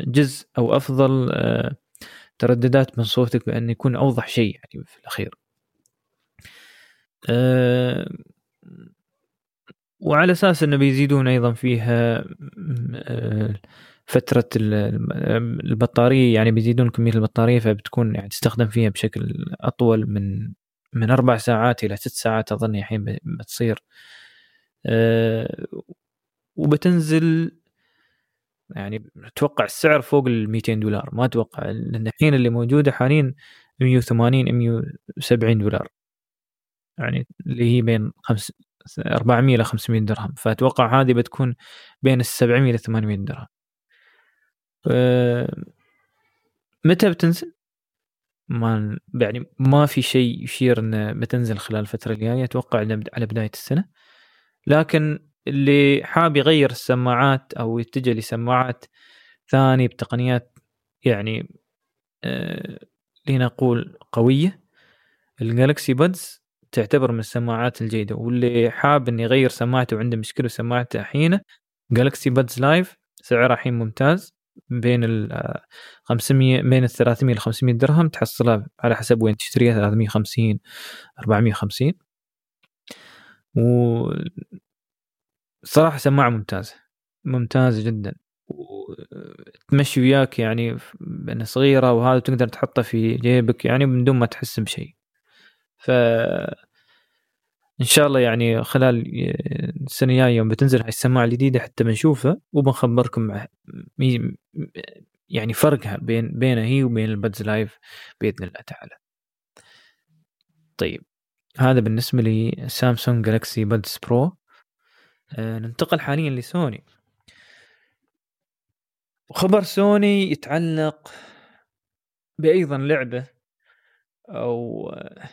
جزء أو أفضل ترددات من صوتك بأن يكون أوضح شيء يعني في الأخير. وعلى أساس أنه بيزيدون أيضا فيها فترة البطارية يعني بيزيدون كمية البطارية فبتكون يعني تستخدم فيها بشكل أطول من من أربع ساعات إلى ست ساعات أظن الحين بتصير. وبتنزل يعني أتوقع السعر فوق ال 200 دولار. ما أتوقع لأن الحين اللي موجودة حاليا 180 170 دولار. يعني اللي هي بين خمس 400 إلى 500 درهم. فأتوقع هذه بتكون بين ال 700 إلى 800 درهم. متى بتنزل؟ ما يعني ما في شيء يشير إنه بتنزل خلال الفترة الجاية. أتوقع على بداية السنة. لكن اللي حاب يغير السماعات أو يتجه لسماعات ثانية بتقنيات يعني آه لنقول قوية الجالكسي بادز تعتبر من السماعات الجيدة واللي حاب إنه يغير سماعته وعنده مشكلة سماعته الحين Galaxy Buds Live سعرها الحين ممتاز بين ال 500 بين ال 300 ل 500 درهم تحصلها على حسب وين تشتريها 350 450 و صراحة سماعة ممتازة ممتازة جدا. وتمشي وياك يعني بأنها صغيرة وهذا تقدر تحطها في جيبك يعني من دون ما تحس بشيء. ف إن شاء الله يعني خلال السنة الجاية يوم بتنزل هاي السماعة الجديدة حتى بنشوفها وبنخبركم يعني فرقها بين بينها هي وبين ال Buds Live بإذن الله تعالى. طيب هذا بالنسبة لي سامسونج جالكسي بادز برو ننتقل حاليا لسوني. وخبر سوني يتعلق بايضا لعبة أو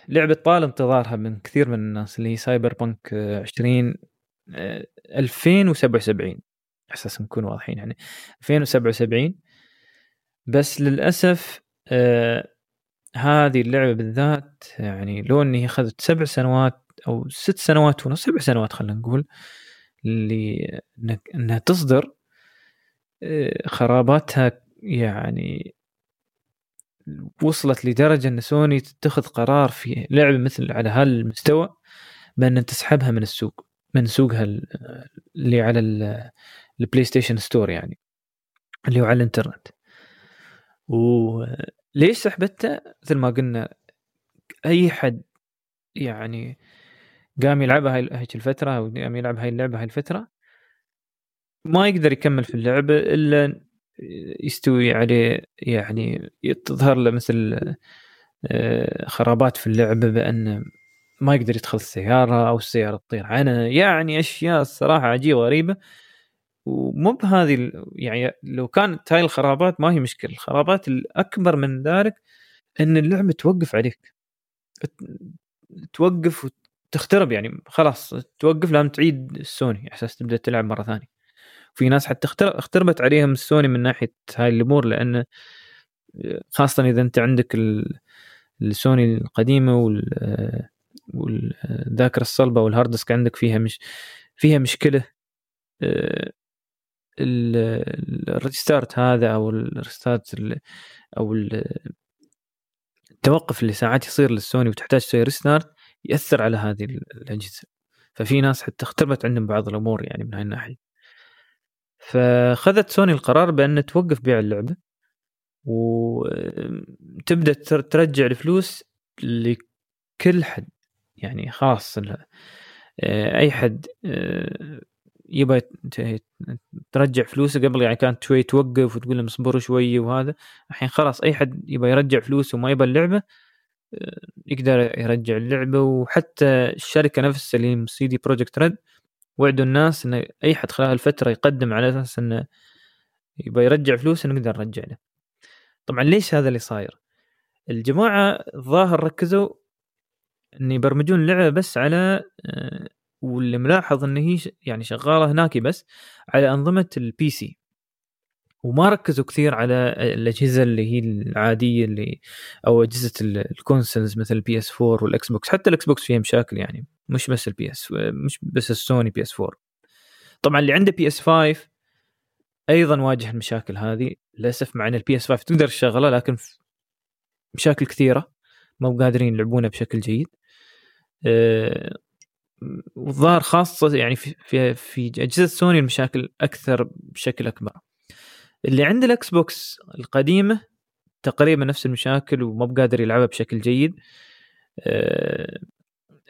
لعبة طال انتظارها من كثير من الناس اللي هي سايبر بانك 20 2077 أساس نكون واضحين يعني. 2077 بس للأسف آه هذه اللعبة بالذات يعني لو اني أخذت سبع سنوات أو ست سنوات ونص سبع سنوات خلينا نقول اللي إنها تصدر آه خراباتها يعني وصلت لدرجة إن سوني تتخذ قرار في لعبة مثل على هالمستوى بأن تسحبها من السوق من سوقها اللي على ال PlayStation Store يعني اللي هو على الإنترنت. وليش سحبته مثل ما قلنا أي حد يعني قام يلعبها هيك الفترة أو قام يلعب هاي اللعبة هاي الفترة. ما يقدر يكمل في اللعبة إلا يستوي عليه يعني تظهر له مثل آه، خرابات في اللعبة بأن ما يقدر يدخل السيارة أو السيارة تطير عنه. يعني أشياء الصراحة عجيبة غريبة ومو بهذه يعني لو كانت هاي الخرابات ما هي مشكلة. الخرابات الأكبر من ذلك أن اللعبة توقف عليك. توقف وتخترب يعني خلاص توقف لازم تعيد السوني أساس تبدأ تلعب مرة ثانية. في ناس حتى اختربت عليهم السوني من ناحية هاي الأمور لأن خاصة إذا أنت عندك السوني القديمة وال والذاكرة الصلبة وال hard disk عندك فيها مش فيها مشكلة ال restart هذا أو ال restart أو التوقف اللي ساعات يصير للسوني وتحتاج تسوي restart يأثر على هذه الأجهزة. ففي ناس حتى اختربت عندهم بعض الأمور يعني من هاي الناحية. فخذت سوني القرار بأن توقف بيع اللعبة وتبدأ ترجع الفلوس لكل حد يعني خاص آه، أي حد آه، يبغى ترجع فلوسه قبل يعني كانت شوي توقف وتقول لهم اصبروا شوي وهذا. الحين خلاص أي حد يبغى يرجع فلوسه وما يبغى اللعبة يقدر يرجع اللعبة وحتى الشركة نفسها اللي CD Projekt Red وعدوا الناس إن أي حد خلال الفترة يقدم على أساس إنه يبغى يرجع فلوس نقدر نرجع له. طبعا ليش هذا اللي صاير؟ الجماعة الظاهر ركزوا إن يبرمجون اللعبه بس على آه، واللي ملاحظ إن هي يعني شغالة هناك بس على أنظمة ال PC وما ركزوا كثير على الأجهزة اللي هي العادية اللي أو أجهزة ال consoles مثل ال PS 4 وال Xbox. حتى ال Xbox فيها مشاكل يعني مش بس ال PS مش بس السوني PS 4 طبعا اللي عنده PS 5 أيضا واجه المشاكل هذه. للأسف مع إن ال PS 5 تقدر تشغله لكن مشاكل كثيرة مو قادرين يلعبونه بشكل جيد. والظاهر خاصة يعني في, في أجهزة سوني المشاكل أكثر بشكل أكبر. اللي عند ال Xbox القديمة تقريبا نفس المشاكل وما بقادر يلعبها بشكل جيد. أه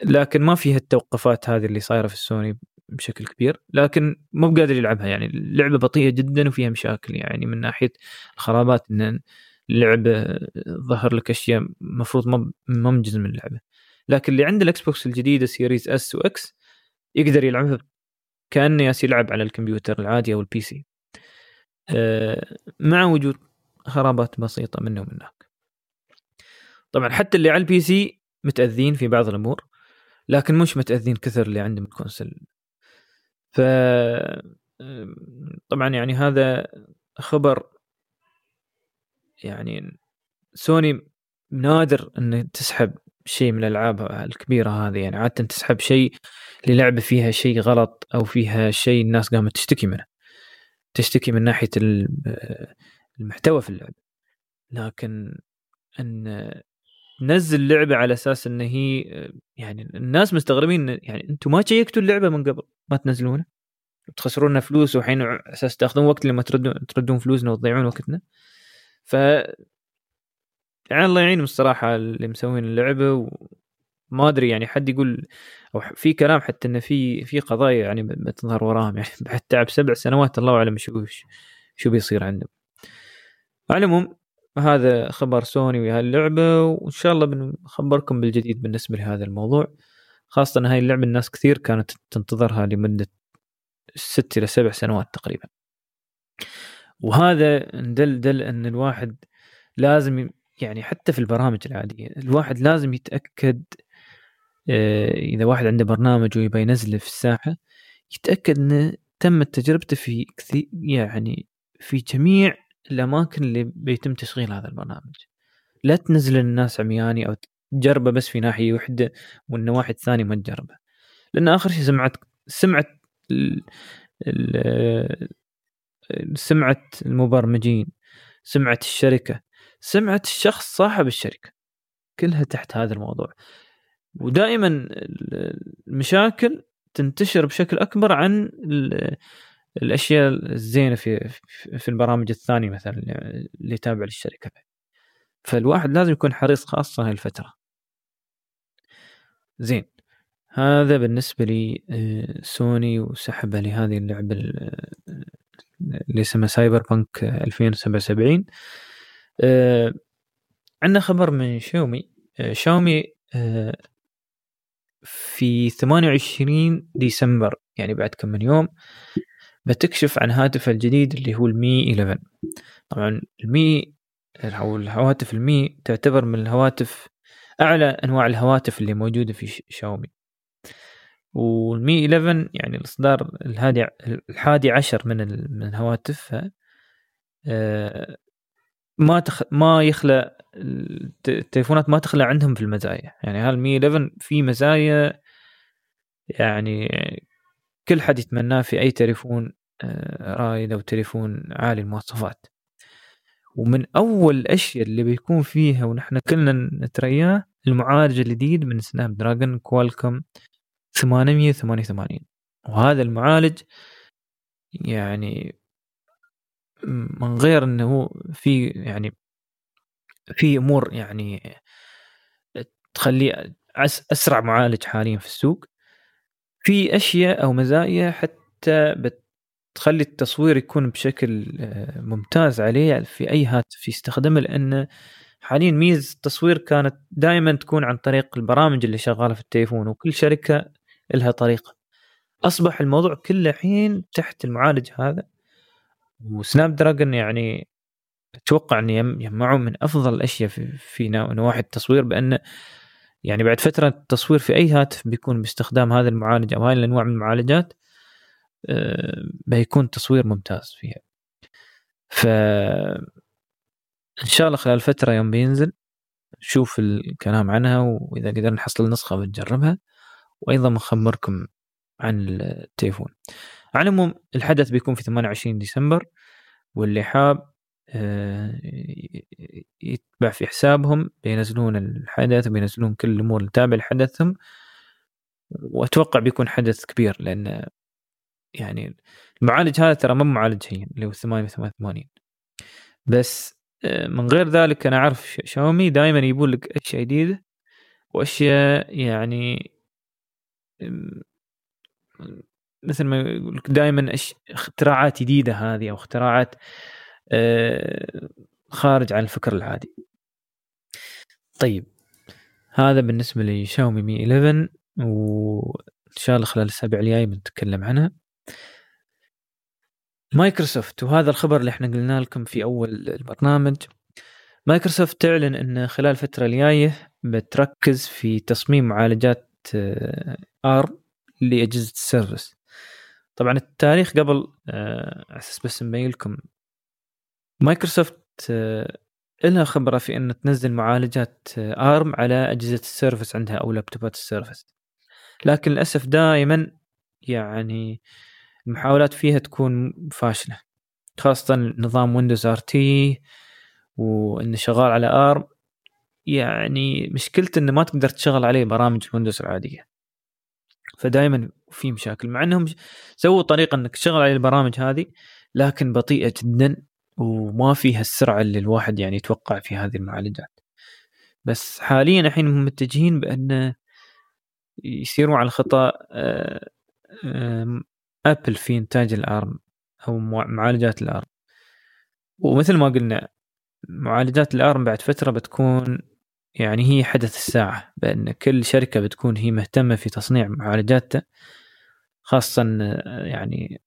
لكن ما فيها التوقفات هذه اللي صايرة في السوني بشكل كبير لكن مو بقادر يلعبها. يعني اللعبه بطيئة جدا وفيها مشاكل يعني من ناحية الخرابات إن لعبه ظهر لك أشياء المفروض ما ما من جزء من اللعبة. لكن اللي عنده ال Xbox الجديده Series S و X يقدر يلعبها كأنه يالس يلعب على الكمبيوتر العادي أو ال PC آه، مع وجود خرابات بسيطة منه ومن هناك طبعا حتى اللي على ال PC متأذين في بعض الأمور لكن مش متأذين كثر اللي عندهم ال console. ف طبعا يعني هذا خبر يعني سوني نادر إن تسحب شيء من الألعاب الكبيرة هذه. يعني عادة تسحب شيء للعبة فيها شيء غلط أو فيها شيء الناس قامت تشتكي منه. تشتكي من ناحية المحتوى في اللعبة. لكن إن نزل لعبة على أساس إن هي يعني الناس مستغربين يعني أنتم ما شيكتوا اللعبة من قبل ما تنزلونها. تخسرون فلوس وحين أساس تاخذون وقت لما تردون تردون فلوسنا وتضيعون وقتنا. ف يعني الله يعينهم الصراحة اللي مسوين اللعبة وما أدري يعني حد يقول أو في كلام حتى إنه في في قضايا يعني بتظهر وراهم يعني. بعد تعب سبع سنوات الله أعلم شو شو بيصير عندهم على العموم هذا خبر سوني وهذه اللعبه وإن شاء الله بنخبركم بالجديد بالنسبة لهذا الموضوع. خاصة ان هاي اللعبة الناس كثير كانت تنتظرها لمدة ست إلى سبع سنوات تقريبا. وهذا دل دل إن الواحد لازم يعني حتى في البرامج العادية الواحد لازم يتأكد إذا واحد عنده برنامج ويبغى ينزله في الساحة يتأكد إنه تمت تجربته في كثير يعني في جميع الأماكن اللي بيتم تشغيل هذا البرنامج. لا تنزل الناس عمياني أو تجربه بس في ناحية واحدة وان واحد ثاني ما تجربه. لأن آخر شيء سمعت سمعت سمعة المبرمجين سمعة الشركة سمعة الشخص صاحب الشركة كلها تحت هذا الموضوع. ودائما المشاكل تنتشر بشكل أكبر عن الأشياء الزينة في في البرامج الثانية مثلا اللي تابع للشركة. فالواحد لازم يكون حريص خاصة هاي الفترة. زين. هذا بالنسبة لي آه، سوني وسحبه لهذه اللعبة اللي اسمها Cyberpunk 2077 آه، عندنا خبر من شاومي. آه، شاومي في 28 ديسمبر يعني بعد كم من يوم بتكشف عن هاتفها الجديد اللي هو ال Mi 11 طبعا ال Mi أو الهواتف ال Mi تعتبر من الهواتف أعلى أنواع الهواتف اللي موجودة في شاومي. وال Mi 11 يعني الإصدار الهادي الحادي عشر من من هواتفها آه، ما تخ... ما يخلى التليفونات ما تخلى عندهم في المزايا. يعني هال Mi 11 في مزايا يعني كل حد يتمناه في أي تليفون أندرويد أو تليفون عالي المواصفات. ومن أول الاشياء اللي بيكون فيها ونحن كلنا نترياه المعالج الجديد من Snapdragon Qualcomm 888 وهذا المعالج يعني من غير إنه في يعني في أمور يعني تخليه أسرع معالج حاليا في السوق. في أشياء أو مزايا حتى بتخلي التصوير يكون بشكل آه، ممتاز عليه في أي هاتف يستخدمه لأنه حاليا ميزة التصوير كانت دائما تكون عن طريق البرامج اللي شغالة في التليفون وكل شركة لها طريقة. أصبح الموضوع كله الحين تحت المعالج هذا وسناب دراجون يعني أتوقع ان يجمعوا من أفضل الأشياء في, في نواحي التصوير بأن يعني بعد فترة التصوير في أي هاتف بيكون باستخدام هذا المعالج أو هاي الأنواع من المعالجات آه، بيكون تصوير ممتاز فيها. ف إن شاء الله خلال فترة يوم بينزل نشوف الكلام عنها وإذا قدرنا نحصل نسخة بنجربها وأيضا بنخبركم عن التليفون. على العموم الحدث بيكون في 28 ديسمبر واللي حاب آه، يتبع في حسابهم بينزلون الحدث وبينزلون كل الأمور اللي تابع لحدثهم. وأتوقع بيكون حدث كبير لأن يعني المعالج هذا ترى ما معالج هين اللي هو 888 بس آه، من غير ذلك أنا أعرف شاومي دائما يبون لك أشياء جديدة وأشياء يعني مثل ما يقول دائما اختراعات جديدة هذه أو اختراعات آه، خارج عن الفكر العادي. طيب هذا بالنسبة لشاومي مي 11 وإن شاء الله خلال الأسابيع الجاية بنتكلم عنها. مايكروسوفت وهذا الخبر اللي إحنا قلنا لكم في أول البرنامج. مايكروسوفت تعلن أن خلال الفترة الجاية بتركز في تصميم معالجات ARM آه، لأجهزة ال Surface. طبعا التاريخ قبل آه، على أساس بس نبين لكم. مايكروسوفت آه، لها خبرة في أن تنزل معالجات ARM على أجهزة ال Surface عندها أو لابتوبات ال Surface. لكن للأسف دائما يعني المحاولات فيها تكون فاشلة خاصة نظام Windows RT وإنه شغال على ARM. يعني مشكلته إنه ما تقدر تشغل عليه برامج Windows العادية. فدائما في مشاكل. مع إنهم سووا طريقة إنك تشغل عليه البرامج هذه لكن بطيئة جدا وما فيها السرعة اللي الواحد يعني يتوقع في هذه المعالجات. بس حاليا الحين متجهين بأن يسيروا على الخطأ ابل في إنتاج الأرم أو معالجات الأرم. ومثل ما قلنا معالجات الأرم بعد فترة بتكون يعني هي حدث الساعة بان كل شركة بتكون هي مهتمة في تصنيع معالجاتها خاصه يعني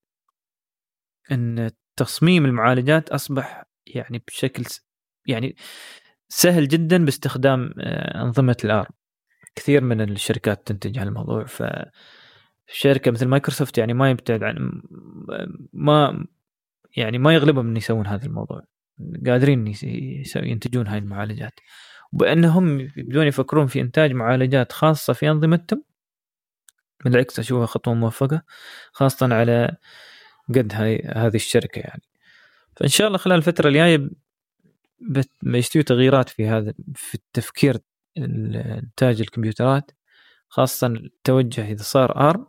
إن تصميم المعالجات أصبح يعني بشكل يعني سهل جدا باستخدام آه، أنظمة ال ARM كثير من الشركات تنتج هالموضوع ف شركة مثل مايكروسوفت يعني ما يبتعد عن ما يعني ما يغلبهم ان يسوون هذا الموضوع. قادرين ينتجون هاي المعالجات. وبانهم يبدون يفكرون في إنتاج معالجات خاصة في انظمتهم بالعكس أشوفها خطوة موفقة خاصة على قد هاي هذه الشركة يعني. فإن شاء الله خلال الفترة الجاية بيستوي تغييرات في هذا في التفكير إنتاج الكمبيوترات خاصة التوجه إذا صار أرم.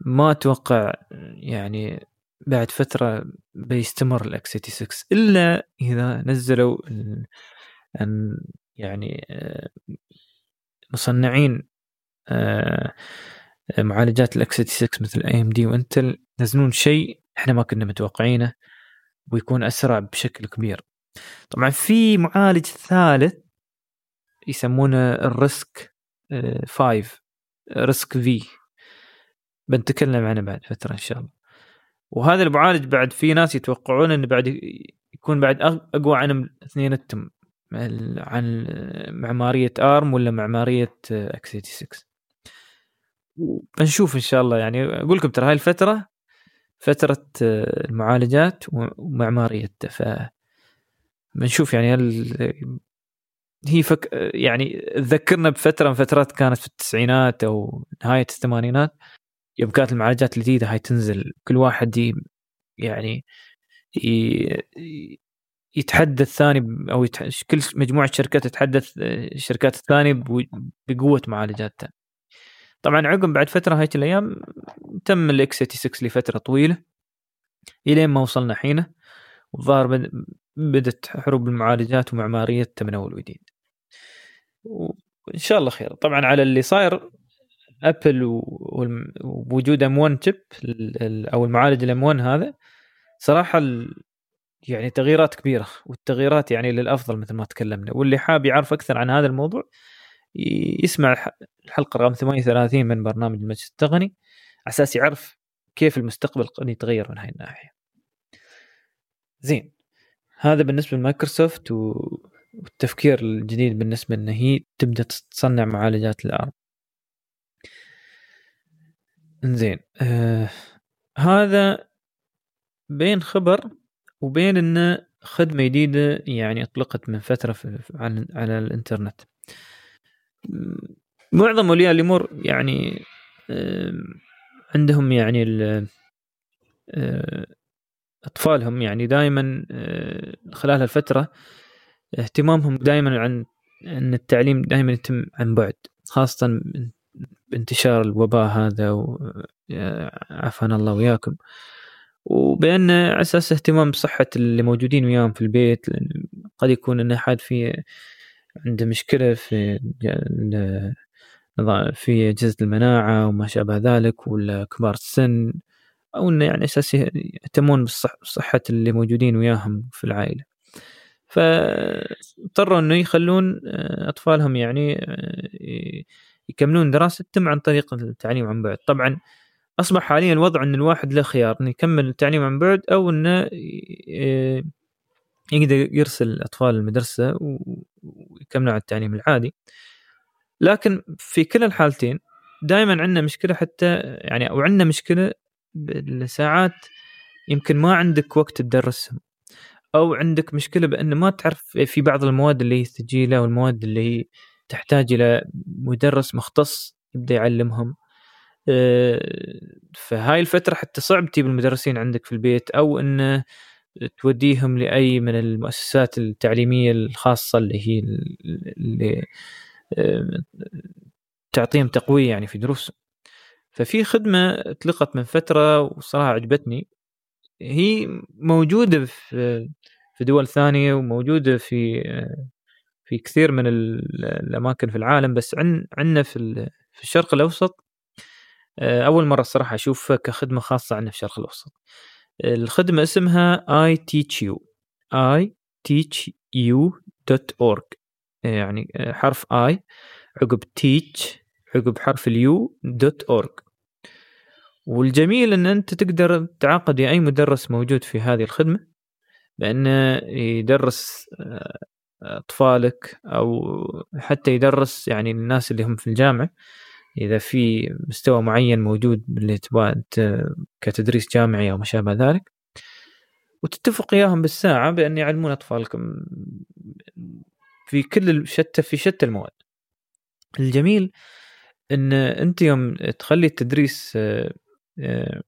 ما أتوقع يعني بعد فترة بيستمر الاكس 86 إلا إذا نزلوا أن يعني آه، مصنعين آه، معالجات ال X 86 مثل AMD و Intel ينزلون شيء إحنا ما كنا متوقعينه ويكون أسرع بشكل كبير. طبعا في معالج ثالث يسمونه ال RISC 5 RISC V. بنتكلم عنه بعد فترة إن شاء الله. وهذا المعالج بعد في ناس يتوقعون إنه بعد يكون بعد أقوى عن اثنينتهم عن معمارية آرم ولا معمارية إكس 86 بنشوف إن شاء الله. يعني أقول لكم ترى هاي الفترة فترة المعالجات ومعماريته ف بنشوف يعني هل هي فك يعني تذكرنا بفترة من فترات كانت في التسعينات أو نهاية الثمانينات يوم كانت المعالجات الجديدة هاي تنزل كل واحد يعني يتحدى الثاني أو يتح... كل مجموعة شركات تتحدث الشركات الثانية بقوة معالجاتها. طبعا عقب بعد فترة هاي الأيام تم ال X 86 لفترة طويلة إلين ما وصلنا حينه والظاهر بد... بدت حروب المعالجات ومعماريتها من اول وجديد وإن شاء الله خير. طبعا على اللي صاير Apple ووجود M 1 chip أو المعالج الام 1 هذا صراحة يعني تغييرات كبيرة والتغييرات يعني للأفضل مثل ما تكلمنا واللي حاب يعرف أكثر عن هذا الموضوع يسمع الحلقة رقم 38 من برنامج المجلس التقني على أساس يعرف كيف المستقبل قد يتغير من هاي الناحية. زين هذا بالنسبة لمايكروسوفت والتفكير الجديد بالنسبة ان هي تبدأ تصنع معالجات الأرم. إنزين آه هذا بين خبر وبين انه خدمة جديدة يعني أطلقت من فترة في على, على الإنترنت. معظم اولياء الأمور يعني عندهم يعني أطفالهم يعني دائما خلال الفترة اهتمامهم دائما عن إن التعليم دائما يتم عن بعد خاصة بانتشار الوباء هذا عافانا الله وياكم. وبأن على أساس اهتمام بصحة اللي موجودين وياهم في البيت قد يكون أن أحد في عنده مشكلة في في أجهزة المناعة وما شابه ذلك ولا كبار السن أو أنه يعني أساس يهتمون بصحة اللي موجودين وياهم في العائلة. فاضطروا إنه يخلون أطفالهم يعني يكملون دراستهم عن طريق التعليم عن بعد. طبعا أصبح حاليا الوضع إن الواحد له خيار إنه يكمل التعليم عن بعد أو إنه يقدر يرسل أطفال المدرسة ويكملوا على التعليم العادي. لكن في كلا الحالتين دائما عندنا مشكلة حتى يعني أو عندنا مشكلة بالساعات يمكن ما عندك وقت تدرسهم. أو عندك مشكلة بأن ما تعرف في بعض المواد اللي هي ثقيله والمواد اللي هي تحتاج إلى مدرس مختص يبدأ يعلمهم. فهاي الفترة حتى صعب تجيب المدرسين عندك في البيت أو انه توديهم لأي من المؤسسات التعليمية الخاصة اللي هي اللي آه، تعطيهم تقوية يعني في دروسهم. ففي خدمة اطلقت من فترة وصراحة عجبتني. هي موجودة في دول ثانية وموجودة في في كثير من الأماكن في العالم بس عندنا في الشرق الأوسط آه، أول مرة الصراحة اشوفها كخدمة خاصة عندنا في الشرق الأوسط. الخدمة اسمها اي تيتش يو اي تيتش يو دوت اورج يعني آه، حرف i عقب teach عقب حرف ال U dot org والجميل إن أنت تقدر تعاقد أي مدرس موجود في هذه الخدمة بانه يدرس آه، أطفالك أو حتى يدرس يعني الناس اللي هم في الجامعة. إذا في مستوى معين موجود اللي تبغى كتدريس جامعي أو ما شابه ذلك وتتفق إياهم بالساعة بأن يعلمون أطفالكم في كل شتى في شتى المواد. الجميل إن أنت يوم تخلي التدريس آه، آه،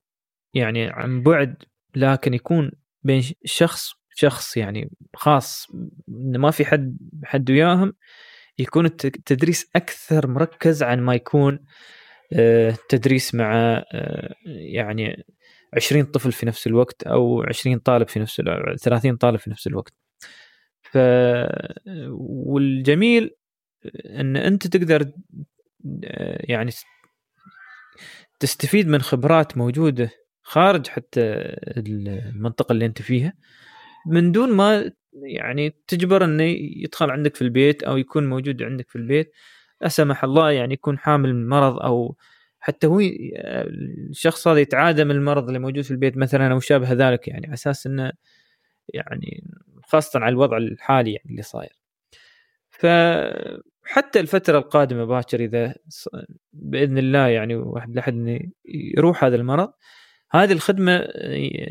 يعني عن بعد لكن يكون بين شخص شخص يعني خاص ما في حد حد وياهم يكون التدريس أكثر مركز عن ما يكون آه، تدريس مع يعني 20 طفل في نفس الوقت أو 20 طالب في نفس الوقت 30 طالب في نفس الوقت. ف والجميل إن أنت تقدر يعني تستفيد من خبرات موجودة خارج حتى المنطقة اللي أنت فيها من دون ما يعني تجبر إنه يدخل عندك في البيت أو يكون موجود عندك في البيت لا سمح الله يعني يكون حامل مرض أو حتى هو الشخص هذا يتعادى من المرض اللي موجود في البيت مثلا أو شابه ذلك يعني على أساس إنه يعني خاصة على الوضع الحالي يعني اللي صاير. فحتى الفترة القادمة باكر إذا بإذن الله يعني واحد لحد يروح هذا المرض هذه الخدمة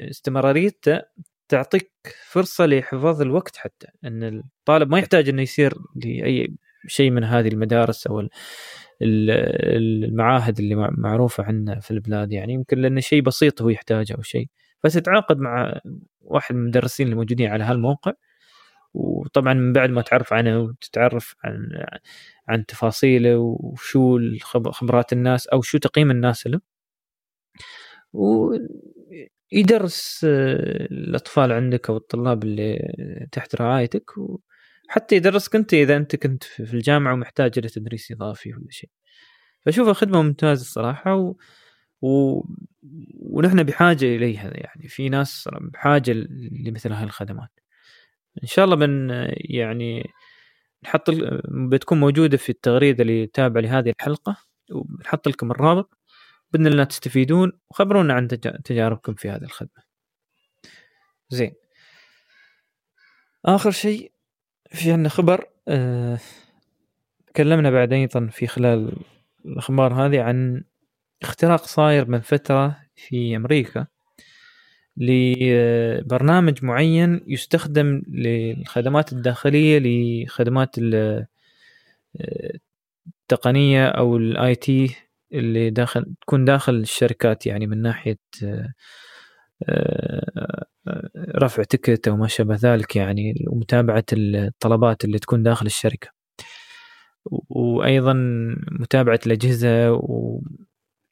استمراريتها تعطيك فرصة لحفاظ الوقت حتى أن الطالب ما يحتاج أنه يصير لأي شيء من هذه المدارس أو المعاهد اللي معروفة عندنا في البلاد يعني. يمكن لأنه شيء بسيط هو يحتاجه أو شيء. فتتعاقد مع واحد من المدرسين الموجودين على هالموقع. وطبعا من بعد ما تعرف عنه وتتعرف عن عن تفاصيله وشو خبرات الناس أو شو تقييم الناس له. ويدرس الأطفال عندك أو الطلاب اللي تحت رعايتك وحتى يدرسك أنت إذا أنت كنت في الجامعة ومحتاج إلى تدريس إضافي ولا شيء. فاشوفها خدمه ممتازة الصراحة و... و... ونحن بحاجة إليها يعني. في ناس بحاجة لمثل هذه الخدمات. إن شاء الله بن يعني نحط بتكون موجودة في التغريدة اللي تابعة لهذه الحلقة وبنحط لكم الرابط. بإذن الله تستفيدون وخبرونا عن تجاربكم في هذه الخدمة. زين. آخر شيء في عندنا خبر أه تكلمنا بعد أيضا في خلال الأخبار هذه عن اختراق صاير من فترة في أمريكا لبرنامج معين يستخدم للخدمات الداخلية لخدمات التقنية أو ال IT اللي داخل تكون داخل الشركات يعني من ناحية رفع ticket أو ما شابه ذلك يعني ومتابعة الطلبات اللي تكون داخل الشركة. وأيضا متابعة الأجهزة و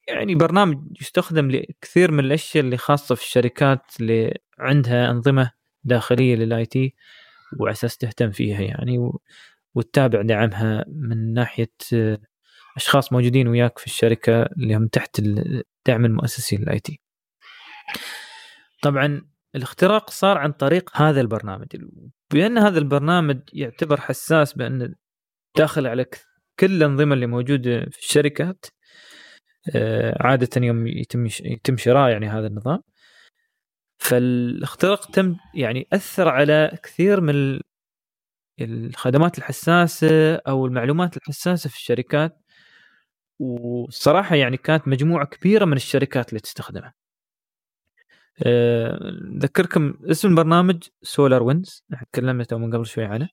يعني برنامج يستخدم لكثير من الأشياء اللي خاصة في الشركات اللي عندها أنظمة داخلية لل IT وعلى أساس تهتم فيها يعني وتتابع دعمها من ناحية أشخاص موجودين وياك في الشركة اللي هم تحت الدعم المؤسسي لل IT. طبعا الاختراق صار عن طريق هذا البرنامج بأن هذا البرنامج يعتبر حساس بأن داخل على كل الأنظمة اللي موجودة في الشركات آه، عادة يوم يتم يتم شراء يعني هذا النظام فالاختراق تم يعني أثر على كثير من الخدمات الحساسة أو المعلومات الحساسة في الشركات والصراحة يعني كانت مجموعة كبيرة من الشركات اللي تستخدمها. أذكركم اسم البرنامج SolarWinds تكلمت من قبل شوي عنه.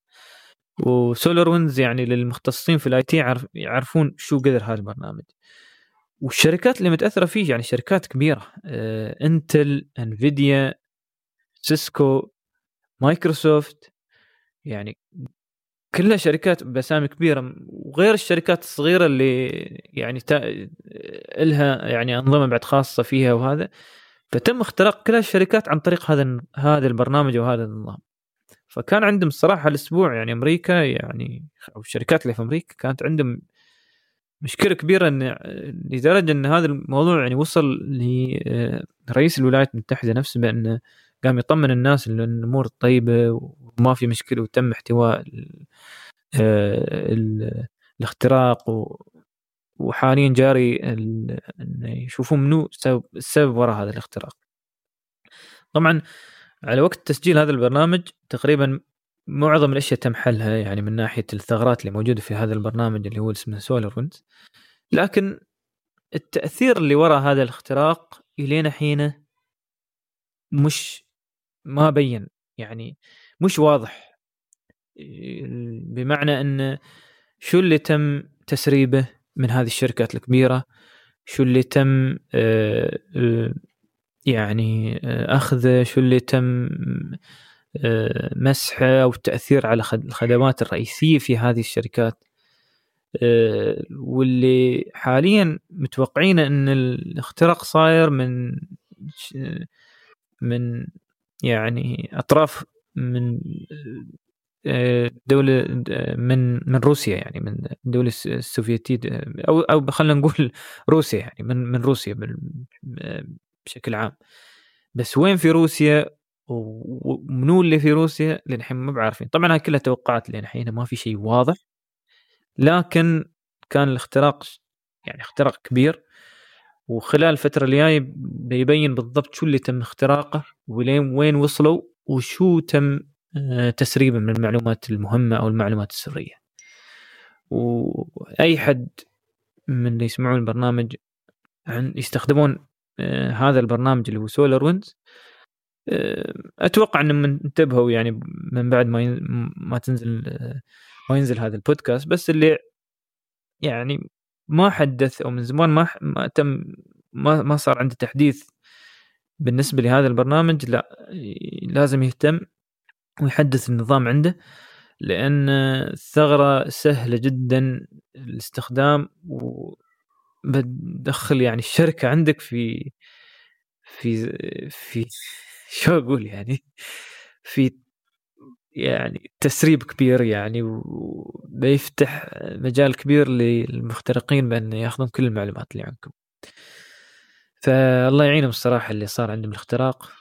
و SolarWinds يعني للمختصين في ال IT يعرفون شو قدر هذا البرنامج. والشركات اللي متأثرة فيه يعني شركات كبيرة Intel Nvidia Cisco Microsoft يعني كلها شركات بأسامي كبيرة وغير الشركات الصغيرة اللي يعني تا... لها يعني أنظمة بعد خاصة فيها وهذا. فتم اختراق كل الشركات عن طريق هذا هذا البرنامج وهذا النظام. فكان عندهم الصراحة الأسبوع يعني أمريكا يعني أو الشركات اللي في أمريكا كانت عندهم مشكلة كبيرة ان لدرجة إن هذا الموضوع يعني وصل لرئيس الولايات المتحدة نفسه بأن قام يطمن الناس ان الأمور طيبة وما في مشكلة وتم احتواء آه، الاختراق وحاليا جاري يشوفون منو السبب وراء هذا الاختراق. طبعا على وقت تسجيل هذا البرنامج تقريبا معظم الأشياء تم حلها يعني من ناحية الثغرات اللي موجودة في هذا البرنامج اللي هو اسمه سولار ويندز لكن التأثير اللي وراء هذا الاختراق الين حينه مش ما بين يعني مش واضح بمعنى إن شو اللي تم تسريبه من هذه الشركات الكبيرة؟ شو اللي تم آه، آه، يعني آه، أخذه؟ شو اللي تم مسحه أو التأثير على الخدمات الرئيسية في هذه الشركات؟ واللي حاليا متوقعين إن الاختراق صاير من من يعني أطراف من دولة من من روسيا يعني من الدولة السوفيتية أو أو خلينا نقول روسيا يعني من من روسيا بشكل عام. بس وين في روسيا؟ ومنو اللي في روسيا؟ للحين ما بعرفين. طبعا هاي كلها توقعات لين الحين ما في شيء واضح. لكن كان الاختراق يعني اختراق كبير. وخلال الفترة الجاية بيبين بالضبط شو اللي تم اختراقه ولين وين وصلوا وشو تم آه، تسريبا من المعلومات المهمة أو المعلومات السرية. وأي حد من اللي يسمعون البرنامج عن يستخدمون آه، هذا البرنامج اللي هو سولار آه، أتوقع انهم انتبهوا يعني من بعد ما ما تنزل ما ينزل هذا البودكاست بس اللي يعني ما حدث أو من زمان ما ما تم ما ما صار عنده تحديث بالنسبة لهذا البرنامج. لا لازم يهتم ويحدث النظام عنده لأن الثغره سهلة جدا الاستخدام وبتدخل يعني الشركة عندك في في في شو أقول يعني في يعني تسريب كبير يعني وبيفتح مجال كبير للمخترقين بأن ياخذون كل المعلومات اللي عندكم. فالله يعينهم الصراحة اللي صار عندهم الاختراق.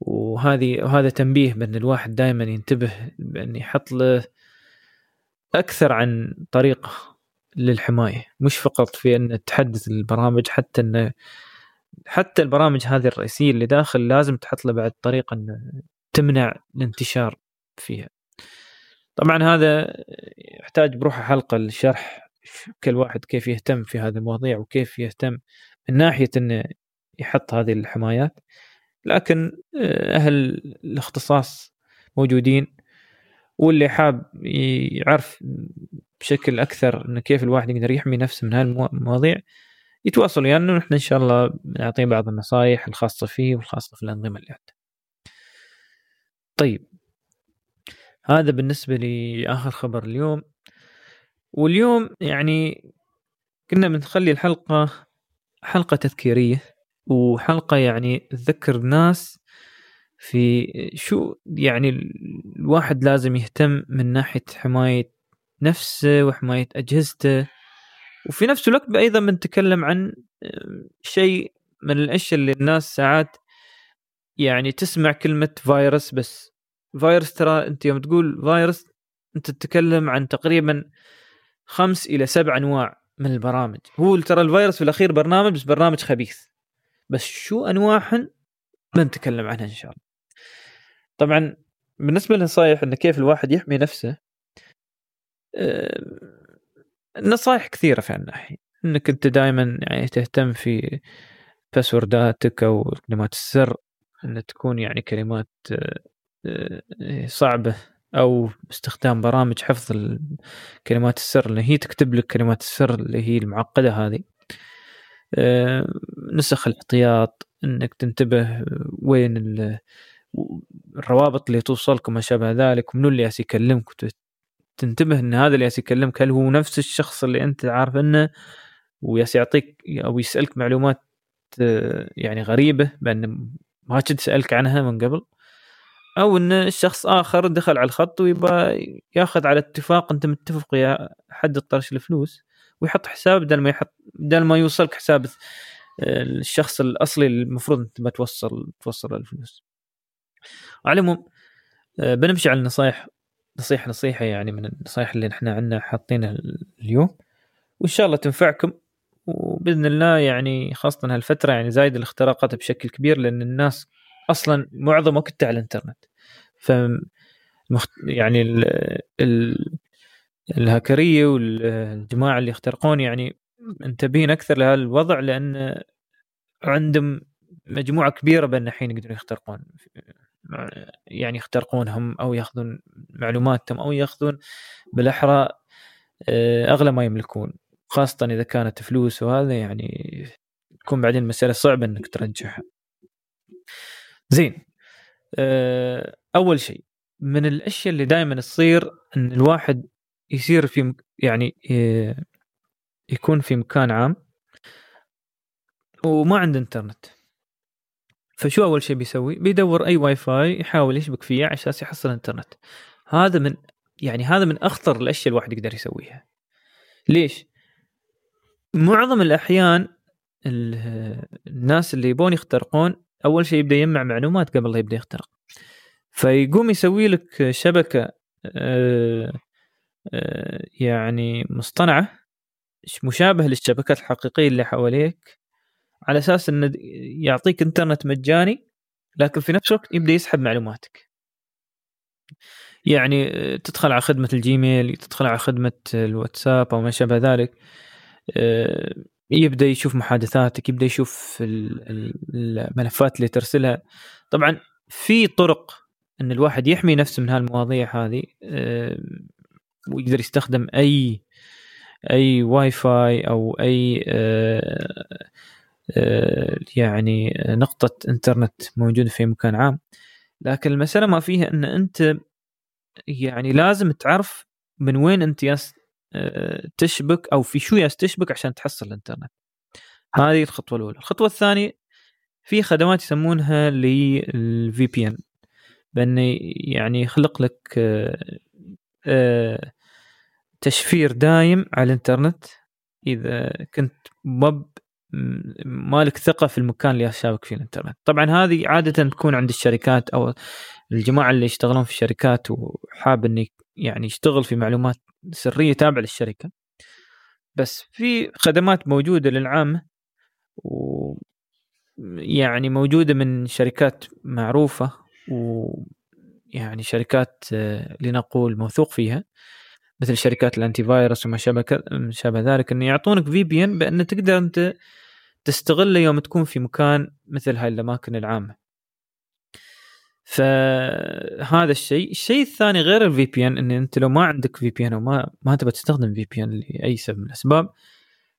وهذه وهذا تنبيه بأن الواحد دائما ينتبه بأن يحط له أكثر عن طريقه للحماية. مش فقط في أن تحدث البرامج حتى انه حتى البرامج هذه الرئيسية اللي داخل لازم تحط له بعد طريقه أن تمنع الانتشار. فيها. طبعا هذا يحتاج بروحه حلقة لشرح كل واحد كيف يهتم في هذه المواضيع وكيف يهتم من ناحية إنه يحط هذه الحمايات. لكن آه، أهل الاختصاص موجودين واللي حاب يعرف بشكل أكثر انه كيف الواحد يقدر يحمي نفسه من هالمواضيع يتواصل ويانا يعني ونحن إن شاء الله نعطيه بعض النصائح الخاصة فيه والخاصة في الأنظمة اللي عنده. طيب. هذا بالنسبة لاخر خبر اليوم. واليوم يعني كنا بنخلي الحلقة حلقة تذكيرية وحلقة يعني تذكر الناس في شو يعني الواحد لازم يهتم من ناحية حماية نفسه وحماية أجهزته. وفي نفس الوقت أيضا بنتكلم عن شيء من الأشياء اللي الناس ساعات يعني تسمع كلمة فيروس بس. فيروس ترى أنت يوم تقول فيروس أنت تتكلم عن تقريبا خمس إلى سبع أنواع من البرامج. هو ترى الفيروس في الأخير برنامج بس برنامج خبيث. بس شو أنواعهن؟ بنتكلم عنها إن شاء الله. طبعا بالنسبة للنصائح انه كيف الواحد يحمي نفسه النصائح كثيرة في الناحيه إنك أنت دائما يعني تهتم في باسورداتك أو كلمات السر إن تكون يعني كلمات صعبة أو استخدام برامج حفظ كلمات السر اللي هي تكتب لك كلمات السر اللي هي المعقدة هذه. نسخ الاحتياط إنك تنتبه وين الروابط اللي توصلك وما شابه ذلك ومنو اللي يكلمك تنتبه إن هذا اللي يكلمك هل هو نفس الشخص اللي أنت عارف إنه؟ وياس يعطيك أو يسألك معلومات يعني غريبة بأن ما كنت سألك عنها من قبل. أو إن الشخص آخر دخل على الخط ويبغى ياخذ على اتفاق أنت متفق ويا حد الطرش الفلوس ويحط حساب بدل ما يحط بدل ما يوصلك حساب الشخص الأصلي المفروض أنت ما توصل توصل الفلوس. على العموم آه، بنمشي على النصائح نصيحة نصيحة يعني من النصائح اللي إحنا عندنا حاطينها اليوم. وإن شاء الله تنفعكم. وبإذن الله يعني خاصة هالفترة يعني زايد الاختراقات بشكل كبير لأن الناس أصلا معظم وقتها على الإنترنت. ف يعني ال ال الهاكرية والجماعة اللي يخترقون يعني منتبهين أكثر لهذا الوضع لأن عندهم مجموعة كبيرة بأن الحين يقدرون يخترقون. يعني يخترقونهم أو يأخذون معلوماتهم أو يأخذون بالأحرى آه، أغلى ما يملكون. خاصة إذا كانت فلوس وهذا يعني تكون بعدين مسألة صعبة إنك ترجعها. زين آه، أول شيء من الأشياء اللي دائما تصير إن الواحد يصير في يعني آه، يكون في مكان عام وما عنده إنترنت فشو أول شيء بيسوي؟ بيدور أي واي فاي يحاول يشبك فيه أساس يحصل إنترنت. هذا من يعني هذا من أخطر الأشياء الواحد يقدر يسويها. ليش؟ معظم الأحيان الناس اللي يبون يخترقون أول شيء يبدا يجمع معلومات قبل لا يبدأ يخترق. فيقوم يسوي لك شبكة آه، آه، يعني مصطنعة مشابهة للشبكات الحقيقية اللي حواليك على أساس انه يعطيك إنترنت مجاني لكن في نفس الوقت يبدأ يسحب معلوماتك يعني تدخل على خدمة الجيميل تدخل على خدمة الواتساب أو ما شابه ذلك آه، يبدأ يشوف محادثاتك يبدأ يشوف الملفات اللي ترسلها. طبعا في طرق إن الواحد يحمي نفسه من هالمواضيع هذه آه، ويقدر يستخدم أي أي واي فاي أو أي آه، آه، يعني نقطة إنترنت موجودة في مكان عام. لكن المسألة ما فيها إن أنت يعني لازم تعرف من وين أنت تشبك أو في شو يالس تشبك عشان تحصل الإنترنت. هذه الخطوة الأولى. الخطوة الثانية في خدمات يسمونها لل VPN بأنه يعني يخلق لك آه، تشفير دايم على الإنترنت. إذا كنت ويب مالك ثقة في المكان اللي شابك فيه الإنترنت. طبعا هذه عادة تكون عند الشركات أو الجماعة اللي يشتغلون في الشركات وحاب انه يعني يشتغل في معلومات سرية تابعة للشركة. بس في خدمات موجودة للعامة و يعني موجودة من شركات معروفة ويعني شركات آه، لنقول موثوق فيها مثل شركات ال antivirus وما شابه ذلك إنه يعطونك VPN بأن تقدر أنت تستغله يوم تكون في مكان مثل هاي الأماكن العامة. فهذا الشيء. الشيء الثاني غير ال VPN إن أنت لو ما عندك VPN وما ما تبغى تستخدم VPN لأي سبب من الأسباب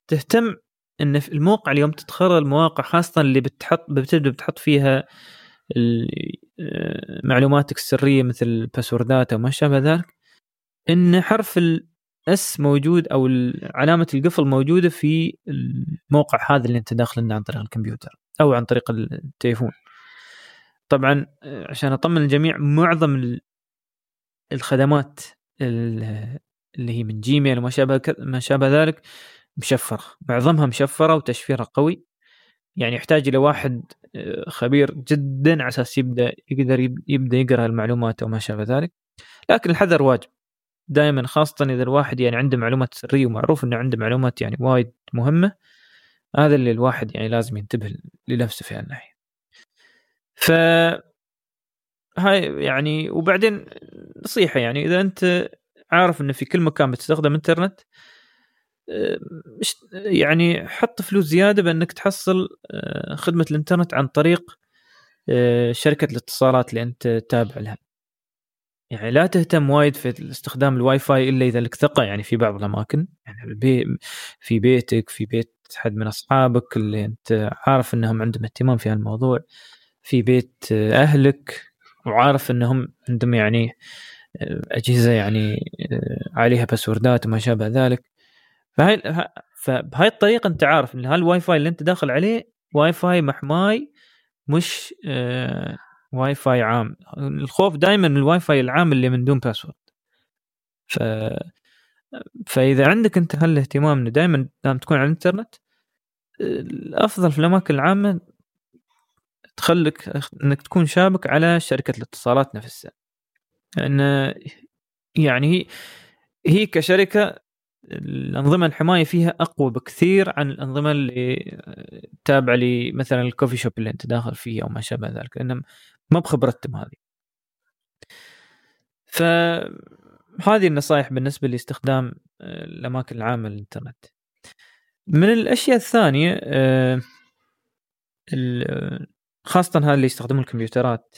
تهتم إن في الموقع اليوم تتخرج المواقع خاصة اللي بتحط بتبدأ بتحط فيها آه، معلوماتك السرية مثل الباسوردات أو ما شابه ذلك إن حرف الاس موجود أو علامة القفل موجودة في الموقع هذا اللي أنت داخل عن طريق الكمبيوتر أو عن طريق التليفون. طبعا عشان أطمن الجميع معظم الخدمات اللي هي من جيميل وما شابه ما شابه ذلك مشفرة. معظمها مشفرة وتشفيرها قوي. يعني يحتاج إلى واحد آه، خبير جدا على أساس يبدأ يقدر يبدأ يقرأ المعلومات أو ما شابه ذلك. لكن الحذر واجب. دائما خاصة إذا الواحد يعني عنده معلومات سرية ومعروف إنه عنده معلومات يعني وايد مهمة هذا اللي الواحد يعني لازم ينتبه لنفسه في هالناحية. ف هاي يعني وبعدين نصيحة يعني إذا أنت عارف إنه في كل مكان بتستخدم إنترنت يعني حط فلوس زيادة بأنك تحصل آه، خدمة الإنترنت عن طريق آه، شركة الاتصالات اللي أنت تابع لها. يعني لا تهتم وايد في استخدام الواي فاي إلا إذا لك ثقة يعني في بعض الأماكن. يعني في بيتك في بيت حد من أصحابك اللي أنت عارف إنهم عندهم اهتمام في هالموضوع. في بيت أهلك وعارف إنهم عندهم يعني أجهزة يعني عليها password ات وما شابه ذلك. فهاي فبهاي الطريقة أنت عارف إن هالواي فاي اللي أنت داخل عليه واي فاي محماي مش آه واي فاي عام. الخوف دائما من الواي فاي العام اللي من دون password ف فإذا عندك أنت هالاهتمام إنه دائما دام تكون على الإنترنت الأفضل في الأماكن العامة تخلك إنك تكون شابك على شركة الاتصالات نفسها. لأن يعني هي هي كشركة الأنظمة الحماية فيها أقوى بكثير عن الأنظمة اللي تابعة لمثلا الكوفي شوب اللي أنت داخل فيه أو ما شابه ذلك لأن ما بخبرتهم هذه فهذه النصائح بالنسبة لاستخدام الأماكن العامة للإنترنت. من الأشياء الثانية آه، خاصة هذا اللي يستخدمون الكمبيوترات.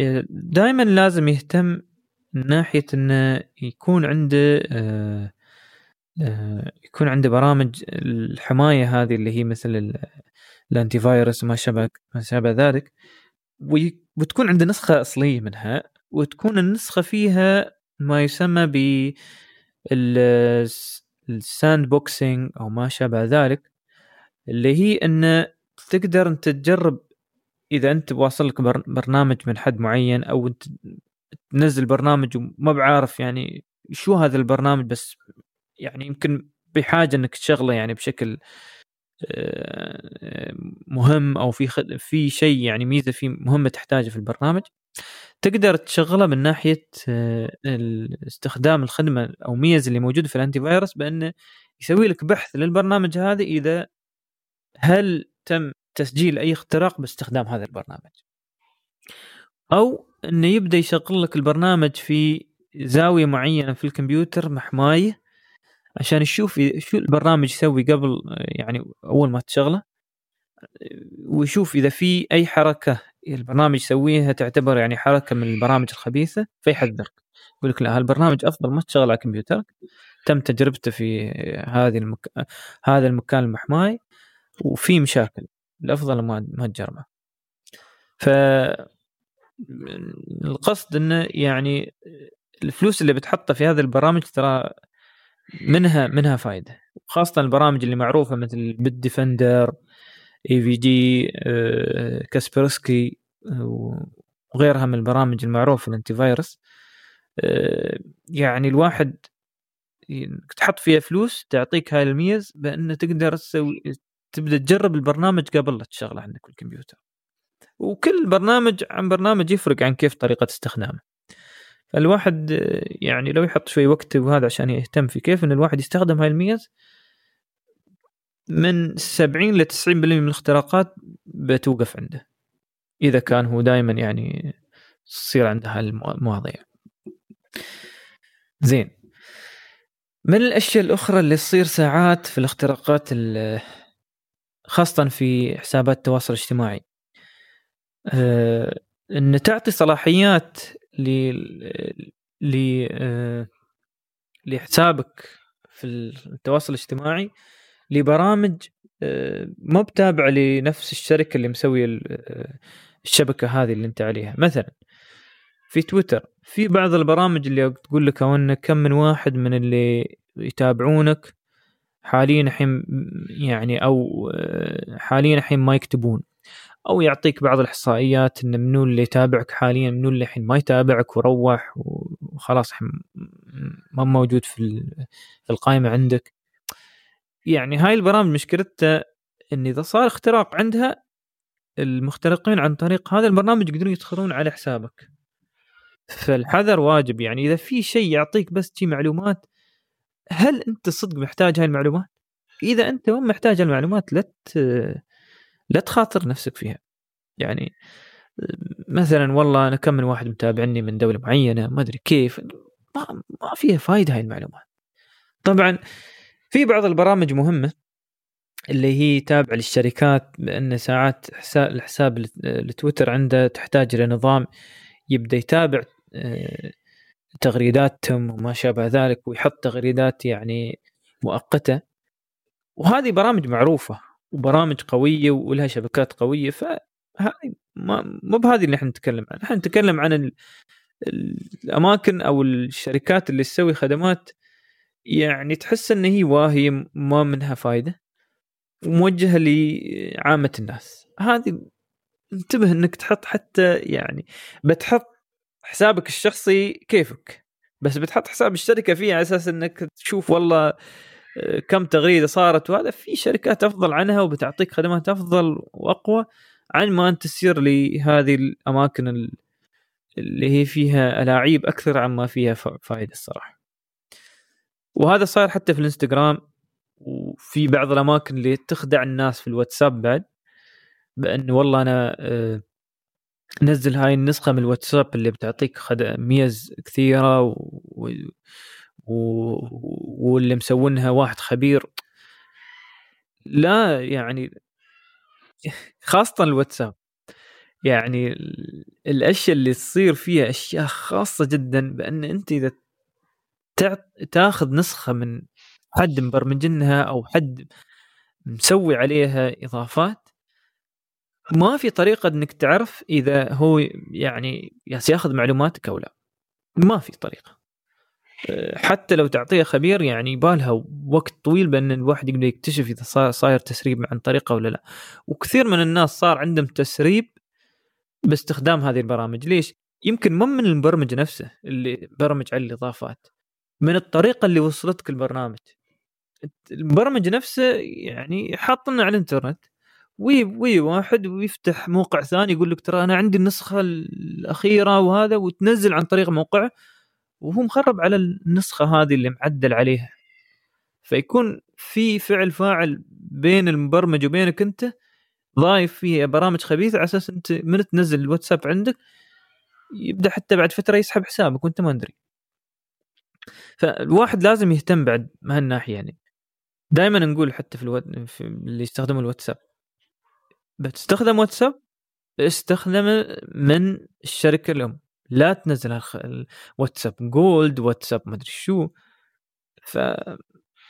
آه، دائما لازم يهتم من ناحية إنه يكون عنده آه، يكون عنده برامج الحماية هذه اللي هي مثل الانتي فايروس وما شابه ما شابه ذلك. وتكون عنده نسخة أصلية منها وتكون النسخة فيها ما يسمى ب ال sandboxing أو ما شابه ذلك اللي هي إنه تقدر أنت تجرب إذا أنت واصل لك برنامج من حد معين أو أنت تنزل برنامج وما بعارف يعني شو هذا البرنامج بس يعني يمكن بحاجة إنك تشغله يعني بشكل آه، مهم أو في خد... في شيء يعني ميزة فيه مهمة تحتاجه في البرنامج. تقدر تشغله من ناحية آه، استخدام الخدمة أو ميز اللي موجوده في الأنتي فايروس بأنه يسوي لك بحث للبرنامج هذا إذا هل تم تسجيل أي اختراق باستخدام هذا البرنامج. أو إنه يبدأ يشغل لك البرنامج في زاوية معينة في الكمبيوتر محمايه عشان يشوف شو البرنامج يسوي قبل يعني أول ما تشغله ويشوف إذا في أي حركة البرنامج يسويها تعتبر يعني حركة من البرامج الخبيثة فيحذرك. يقول لك لا هالبرنامج أفضل ما تشغله على كمبيوترك. تم تجربته في هذه المك... هذا المكان المحماي وفي مشاكل. الافضل ما تجربه ف القصد إنه يعني الفلوس اللي بتحطها في هذه البرامج ترى منها منها فائده خاصة البرامج اللي معروفة مثل Bitdefender AVG Kaspersky وغيرها من البرامج المعروفة ال antivirus آه، يعني الواحد تحط فيها فلوس تعطيك هاي الميز بانه تقدر تسوي تبدأ تجرب البرنامج قبل لا تشغله عندك في الكمبيوتر. وكل برنامج عن برنامج يفرق عن كيف طريقة استخدامه. فالواحد يعني لو يحط شوي وقت وهذا عشان يهتم في كيف إن الواحد يستخدم هاي الميز من 70 ل 90% من الاختراقات بتوقف عنده. إذا كان هو دائما يعني تصير عنده هالمواضيع. زين. من الأشياء الأخرى اللي تصير ساعات في الاختراقات خاصة في حسابات التواصل الاجتماعي. أه إن تعطي صلاحيات ل أه لحسابك في التواصل الاجتماعي لبرامج أه ما بتابعة لنفس الشركة اللي مسوية آه، الشبكة هذه اللي أنت عليها. مثلا في تويتر في بعض البرامج اللي تقول لك أو كم من واحد من اللي يتابعونك حاليا الحين يعني أو آه، حاليا الحين ما يكتبون. أو يعطيك بعض الإحصائيات إن منو اللي يتابعك حاليا منو اللي الحين ما يتابعك وروح وخلاص ما موجود في في القائمة عندك. يعني هاي البرامج مشكلتها إن إذا صار اختراق عندها المخترقين عن طريق هذا البرنامج يقدرون يدخلون على حسابك. فالحذر واجب. يعني إذا في شيء يعطيك بس شي معلومات هل أنت صدق محتاج هاي المعلومات؟ إذا أنت مو محتاج المعلومات لا لا تخاطر نفسك فيها يعني مثلا والله أنا كم من واحد متابعني من دولة معينة ما أدري كيف ما, ما فيها فايدة هاي المعلومات طبعا في بعض البرامج مهمة اللي هي تابعة للشركات بأن ساعات حساب الحساب التويتر عنده تحتاج لنظام يبدأ يتابع آه، تغريداتهم وما شابه ذلك ويحط تغريدات يعني مؤقتة. وهذه برامج معروفة وبرامج قوية ولها شبكات قوية ما مو بهذه اللي إحنا نتكلم عنها. إحنا نتكلم عن الأماكن أو الشركات اللي تسوي خدمات يعني تحس إن هي واهية ما منها فايدة وموجهة لعامة الناس. هذه انتبه إنك تحط حتى يعني بتحط حسابك الشخصي كيفك بس بتحط حساب الشركة فيه على أساس إنك تشوف والله آه، كم تغريدة صارت وهذا في شركات أفضل عنها وبتعطيك خدمات أفضل وأقوى عن ما أنت تسير لهذه الأماكن اللي هي فيها ألاعيب أكثر عما فيها فائده الصراحة. وهذا صار حتى في الإنستغرام وفي بعض الأماكن اللي تخدع الناس في الواتساب بعد بأن والله أنا آه، نزل هاي النسخة من الواتساب اللي بتعطيك ميز كثيرة و... و... واللي مسوينها واحد خبير. لا يعني خاصة الواتساب. يعني الأشياء اللي تصير فيها أشياء خاصة جدا بأن أنت إذا تاخذ نسخة من حد مبرمجنها أو حد مسوي عليها إضافات ما في طريقة إنك تعرف إذا هو يعني ياخذ معلوماتك أو لا. ما في طريقة. حتى لو تعطيها خبير يعني يبالها وقت طويل بأن الواحد يقدر يكتشف إذا صاير تسريب عن طريقة ولا لا وكثير من الناس صار عندهم تسريب باستخدام هذه البرامج. ليش؟ يمكن مو من المبرمج نفسه اللي برمج على الإضافات من الطريقة اللي وصلتك البرنامج. المبرمج نفسه يعني حاطنا على الإنترنت. وي وي واحد ويفتح موقع ثاني يقول لك ترى أنا عندي النسخة الأخيرة وهذا وتنزل عن طريق موقعه وهو مخرب على النسخة هذه اللي معدل عليها. فيكون في فعل فاعل بين المبرمج وبينك أنت ضايف فيه برامج خبيثة على أساس أنت من تنزل الواتساب عندك يبدأ حتى بعد فترة يسحب حسابك وأنت ما أدري. فالواحد لازم يهتم بعد بهالناحية يعني. دائما نقول حتى في, ألو... في اللي يستخدموا الواتساب. بتستخدم واتساب استخدمه من الشركة الام لا تنزل الواتساب جولد واتساب ما أدري شو ف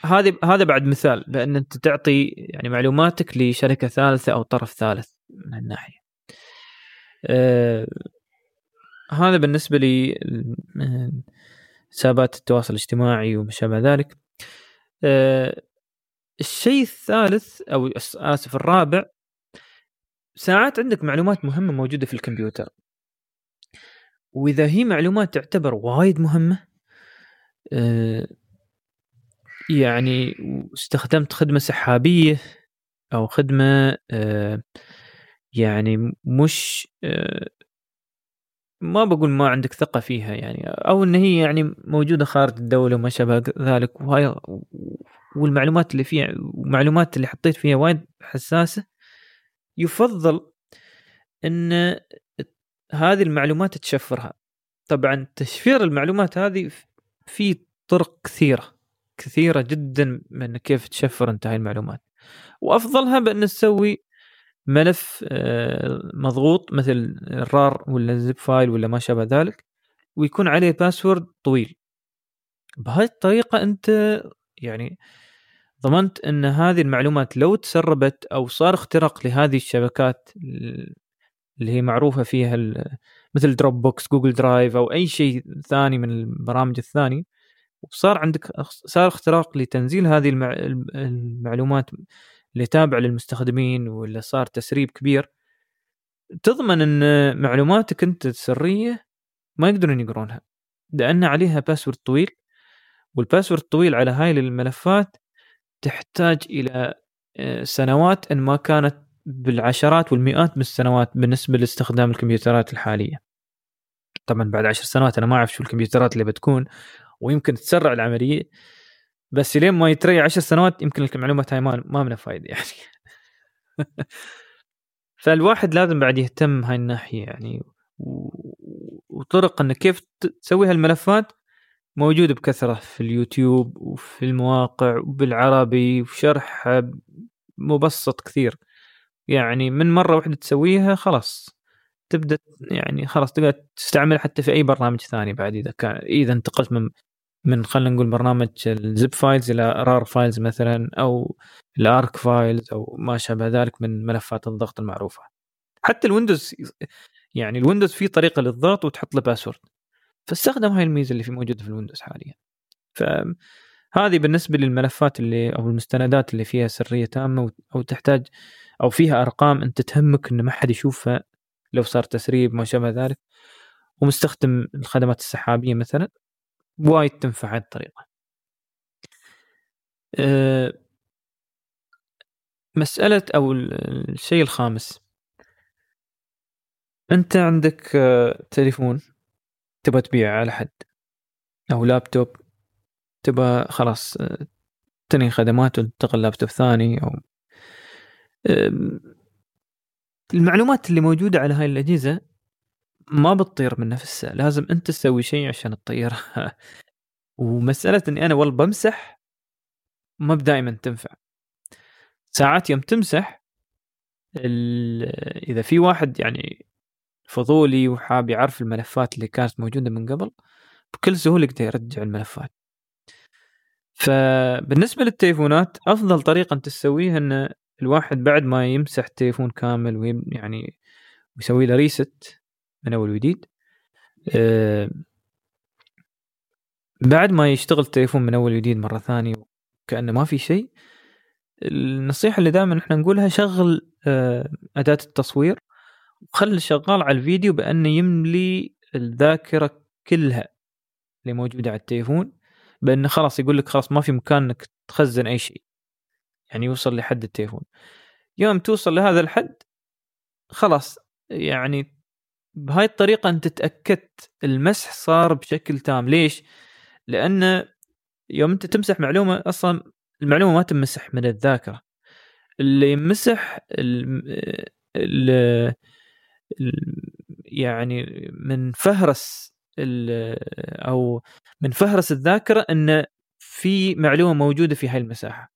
هذه هذا بعد مثال بان أنت تعطي يعني معلوماتك لشركة ثالثة أو طرف ثالث من الناحيه. آه هذا بالنسبة لي حسابات التواصل الاجتماعي وما شابه ذلك. آه الشيء الثالث أو آسف الرابع ساعات عندك معلومات مهمة موجودة في الكمبيوتر. وإذا هي معلومات تعتبر وايد مهمة آه، يعني استخدمت خدمة سحابية أو خدمة آه، يعني مش آه، ما بقول ما عندك ثقة فيها يعني أو إن هي يعني موجودة خارج الدولة وما شابه ذلك وهاي والمعلومات اللي فيها والمعلومات اللي حطيت فيها وايد حساسة يفضل إن هذه المعلومات تشفرها. طبعا تشفير المعلومات هذه في طرق كثيرة كثيرة جدا من كيف تشفر أنت هاي المعلومات. وأفضلها بأن تسوي ملف آه، مضغوط مثل ال RAR ولا zip file ولا ما شابه ذلك ويكون عليه password طويل. بهاي الطريقة أنت يعني ضمنت أن هذه المعلومات لو تسربت أو صار اختراق لهذه الشبكات اللي هي معروفة فيها مثل Dropbox Google Drive أو أي شيء ثاني من البرامج الثانية وصار عندك صار اختراق لتنزيل هذه المعلومات اللي تابعه للمستخدمين ولا صار تسريب كبير. تضمن أن معلوماتك أنت السرية ما يقدرون يقرونها لأن عليها باسورد طويل والباسورد الطويل على هاي الملفات تحتاج إلى آه، سنوات إن ما كانت بالعشرات والمئات من السنوات بالنسبة لاستخدام الكمبيوترات الحالية. طبعا بعد عشر سنوات أنا ما أعرف شو الكمبيوترات اللي بتكون ويمكن تسرع العملية بس لين ما يتريع عشر سنوات يمكن المعلومات هاي ما ما منها فايدة يعني. فالواحد لازم بعد يهتم هاي الناحية يعني وطرق انه كيف تسوي هالملفات موجوده بكثرة في اليوتيوب وفي المواقع وبالعربي وشرح مبسط كثير. يعني من مرة واحدة تسويها خلاص. تبدأ يعني خلاص تقدر تستعمل حتى في أي برنامج ثاني بعد إذا كان إذا انتقلت من من خلينا نقول برنامج ال zip files إلى RAR files مثلا أو ال ARC files أو ما شابه ذلك من ملفات الضغط المعروفة. حتى ال Windows يعني ال Windows فيه طريقة للضغط وتحط له password. فاستخدم هاي الميزة اللي في موجودة في ال Windows حاليا. فهذه بالنسبة للملفات اللي أو المستندات اللي فيها سرية تامة أو تحتاج أو فيها أرقام أنت تهمك ان ما حد يشوفها لو صار تسريب ما شابه ذلك. ومستخدم الخدمات السحابية مثلا. وايد تنفع هذه الطريقة. أه مسألة أو الشيء الخامس. أنت عندك أه تليفون. تبغى تبيعه على حد أو لابتوب تبغى خلاص تنهي خدمات وتنتقل لابتوب ثاني أو المعلومات اللي موجودة على هاي الأجهزة ما بتطير من نفسها لازم أنت تسوي شيء عشان تطيرها. ومسألة أني أنا والله بمسح ما دائما تنفع. ساعات يوم تمسح إذا في واحد يعني فضولي وحاب يعرف الملفات اللي كانت موجودة من قبل بكل سهولة يقدر يرجع الملفات. فبالنسبة للتليفونات أفضل طريقة أنت تسويها أن الواحد بعد ما يمسح التليفون كامل ويعني يعني ويسوي له ريست من أول وجديد أه بعد ما يشتغل التليفون من أول وجديد مرة ثانية كانه ما في شيء النصيحة اللي دائما إحنا نقولها شغل أه أداة التصوير. وخلي شغال على الفيديو بانه يملي الذاكرة كلها اللي موجودة على التليفون بانه خلاص يقول لك خلاص ما في مكان إنك تخزن أي شيء. يعني يوصل لحد التليفون. يوم توصل لهذا الحد خلاص يعني بهاي الطريقة أنت تأكدت المسح صار بشكل تام. ليش؟ لأن يوم أنت تمسح معلومة أصلا المعلومة ما تمسح من الذاكرة. اللي يمسح ال ال يعني من فهرس أو من فهرس الذاكرة إن في معلومة موجودة في هاي المساحة.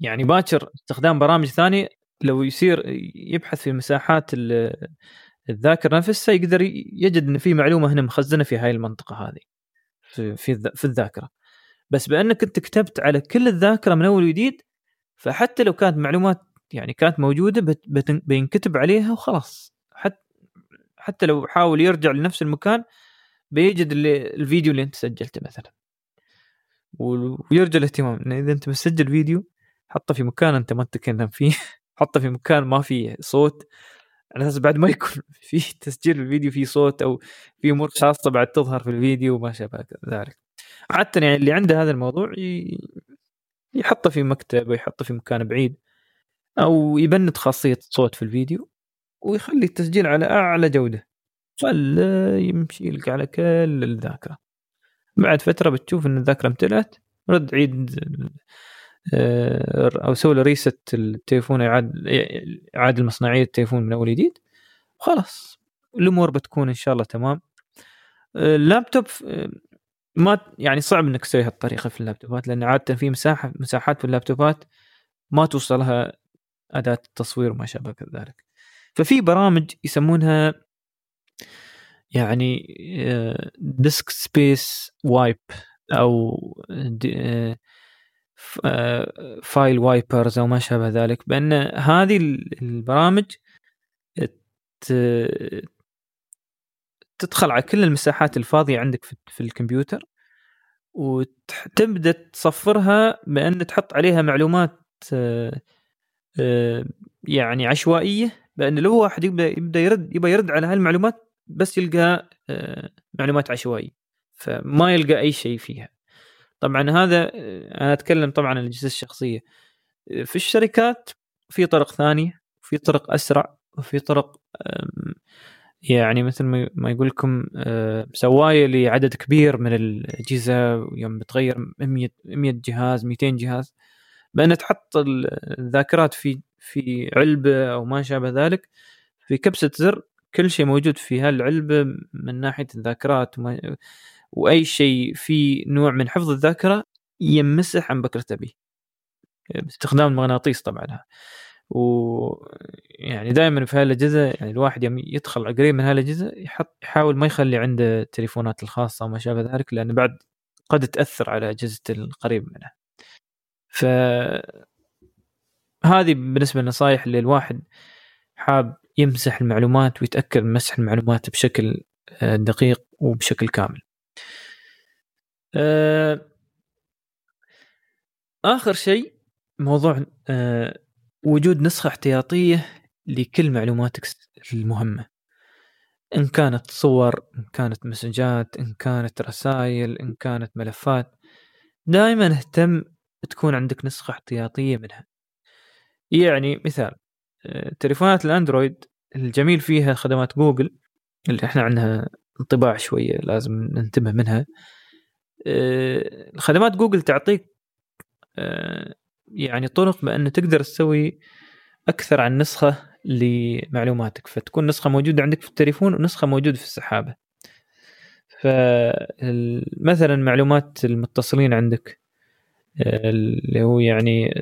يعني باكر استخدام برامج ثانية لو يصير يبحث في مساحات الذاكرة نفسها يقدر يجد إن في معلومة هنا مخزنة في هاي المنطقة هذه في في, الذاكرة. بس بأنك أنت كتبت على كل الذاكرة من أول وجديد فحتى لو كانت معلومات يعني كانت موجودة بينكتب عليها وخلاص. حتى حتى لو حاول يرجع لنفس المكان بيجد اللي الفيديو اللي انت سجلته مثلا. ويرجى الاهتمام. إن إذا أنت مسجل فيديو حطه في مكان أنت ما تتكلم فيه. حطه في مكان ما فيه صوت. على أساس بعد ما يكون في تسجيل الفيديو فيه صوت أو في أمور خاصة بعد تظهر في الفيديو وما شابه ذلك. عادة يعني اللي عنده هذا الموضوع يحطه في مكتب ويحطه في مكان بعيد. أو يبند خاصية الصوت في الفيديو ويخلي التسجيل على أعلى جودة خله يمشي لك على كل الذاكرة. بعد فترة بتشوف إن الذاكرة امتلأت رد عيد آه، أو سوي له ريست التليفون يعاد إعادة المصنعية التليفون من أول جديد خلاص. الأمور بتكون إن شاء الله تمام. اللابتوب ما يعني صعب إنك تسوي هالطريقة في اللابتوبات لأن عادة في مساحة مساحات في اللابتوبات ما توصلها أداة التصوير وما شابه ذلك ففي برامج يسمونها يعني disk space wipe أو file wipers أو ما شابه ذلك. بأن هذه البرامج تدخل على كل المساحات الفاضية عندك في الكمبيوتر وتبدا تصفرها بأن تحط عليها معلومات آه، آه، يعني عشوائية بان لو واحد يبدا يبدأ يرد يبغى يرد على هالمعلومات بس يلقى آه، معلومات عشوائية فما يلقى أي شيء فيها. طبعا هذا أنا أتكلم طبعا عن الأجهزة الشخصية. في الشركات في طرق ثانية في طرق أسرع وفي طرق يعني مثل ما يقول لكم سوايه لعدد كبير من الأجهزة يوم بتغير 100 100 جهاز 200 جهاز. بأن تحط الذاكرات في في علبة أو ما شابه ذلك في كبسة زر كل شيء موجود في هالعلبه من ناحية الذاكرات وما وأي شيء في نوع من حفظ الذاكرة يمسح عن بكرته به باستخدام المغناطيس طبعا ويعني دائما في هالاجهزه يعني الواحد يوم يدخل قريب من هالاجهزه يحط يحاول ما يخلي عنده التليفونات الخاصة وما شابه ذلك لأن بعد قد تأثر على أجهزة القريب منه. ف هذه بالنسبة للنصائح اللي الواحد حاب يمسح المعلومات ويتأكد من مسح المعلومات بشكل آه، دقيق وبشكل كامل. آه، آخر شيء موضوع آه، وجود نسخة احتياطية لكل معلوماتك المهمة إن كانت صور إن كانت مسجات إن كانت رسائل إن كانت ملفات دائما اهتم تكون عندك نسخة احتياطية منها. يعني مثال آه، تليفونات الأندرويد الجميل فيها خدمات جوجل اللي إحنا عندها انطباع شوية لازم ننتبه منها. آه، خدمات جوجل تعطيك آه، يعني طرق بأن تقدر تسوي أكثر عن نسخة لمعلوماتك. فتكون نسخة موجودة عندك في التليفون ونسخة موجودة في السحابة. فمثلا معلومات المتصلين عندك اللي هو يعني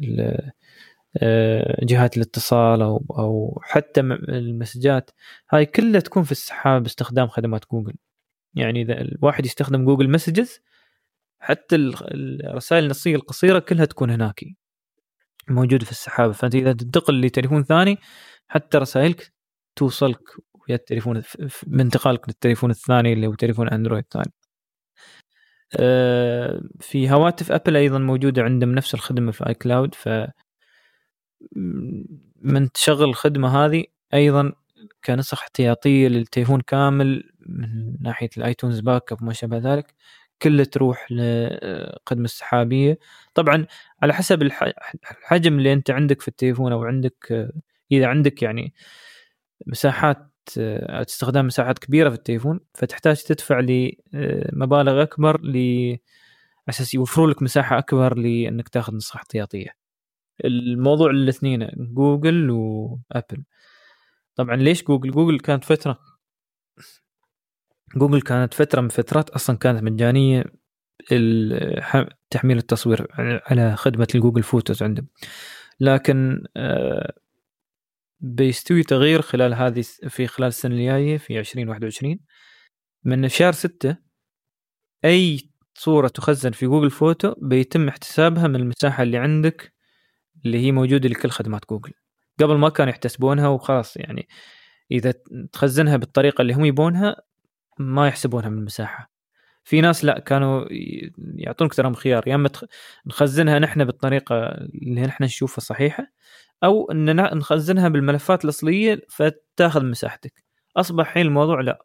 آه، جهات الاتصال أو أو حتى ال message ات. هاي كلها تكون في السحاب باستخدام خدمات جوجل. يعني إذا الواحد يستخدم Google Messages حتى الرسائل النصية القصيرة كلها تكون هناك. موجودة في السحابه فأنت إذا تنتقل لتليفون ثاني حتى رسائلك توصلك ويا التليفون بانتقالك للتليفون الثاني اللي هو تليفون Android ثاني. في هواتف Apple أيضا موجودة عندهم نفس الخدمة في iCloud ف من تشغل الخدمة هذه أيضا كنسخ احتياطية للتليفون كامل من ناحية ال iTunes backup وما شابه ذلك كله تروح للخدمه السحابية. طبعا على حسب الحجم اللي أنت عندك في التليفون أو عندك إذا عندك يعني مساحات استخدام مساحات كبيرة في التليفون فتحتاج تدفع لمبالغ أكبر ل أساس يوفروا لك مساحة أكبر لأنك تاخذ نسخة احتياطية. الموضوع الاثنين Google و Apple. طبعا ليش Google؟ Google كانت فترة جوجل كانت فترة من فترات أصلا كانت مجانية تحميل التصوير على خدمة ال Google Photos عندهم. لكن آه، بيستوي تغيير خلال هذه في خلال السنة الجاية في 2021 من شهر 6 أي صورة تخزن في Google Photo بيتم احتسابها من المساحة اللي عندك اللي هي موجودة لكل خدمات جوجل قبل ما كانوا يحتسبونها وخلاص يعني إذا تخزنها بالطريقة اللي هم يبونها ما يحسبونها من المساحة. في ناس لا كانوا يعطونك ترى خيار يا إما نخزنها نحن بالطريقة اللي نحن نشوفها صحيحة أو إن نخزنها بالملفات الأصلية فتاخذ مساحتك. أصبح الحين الموضوع لا.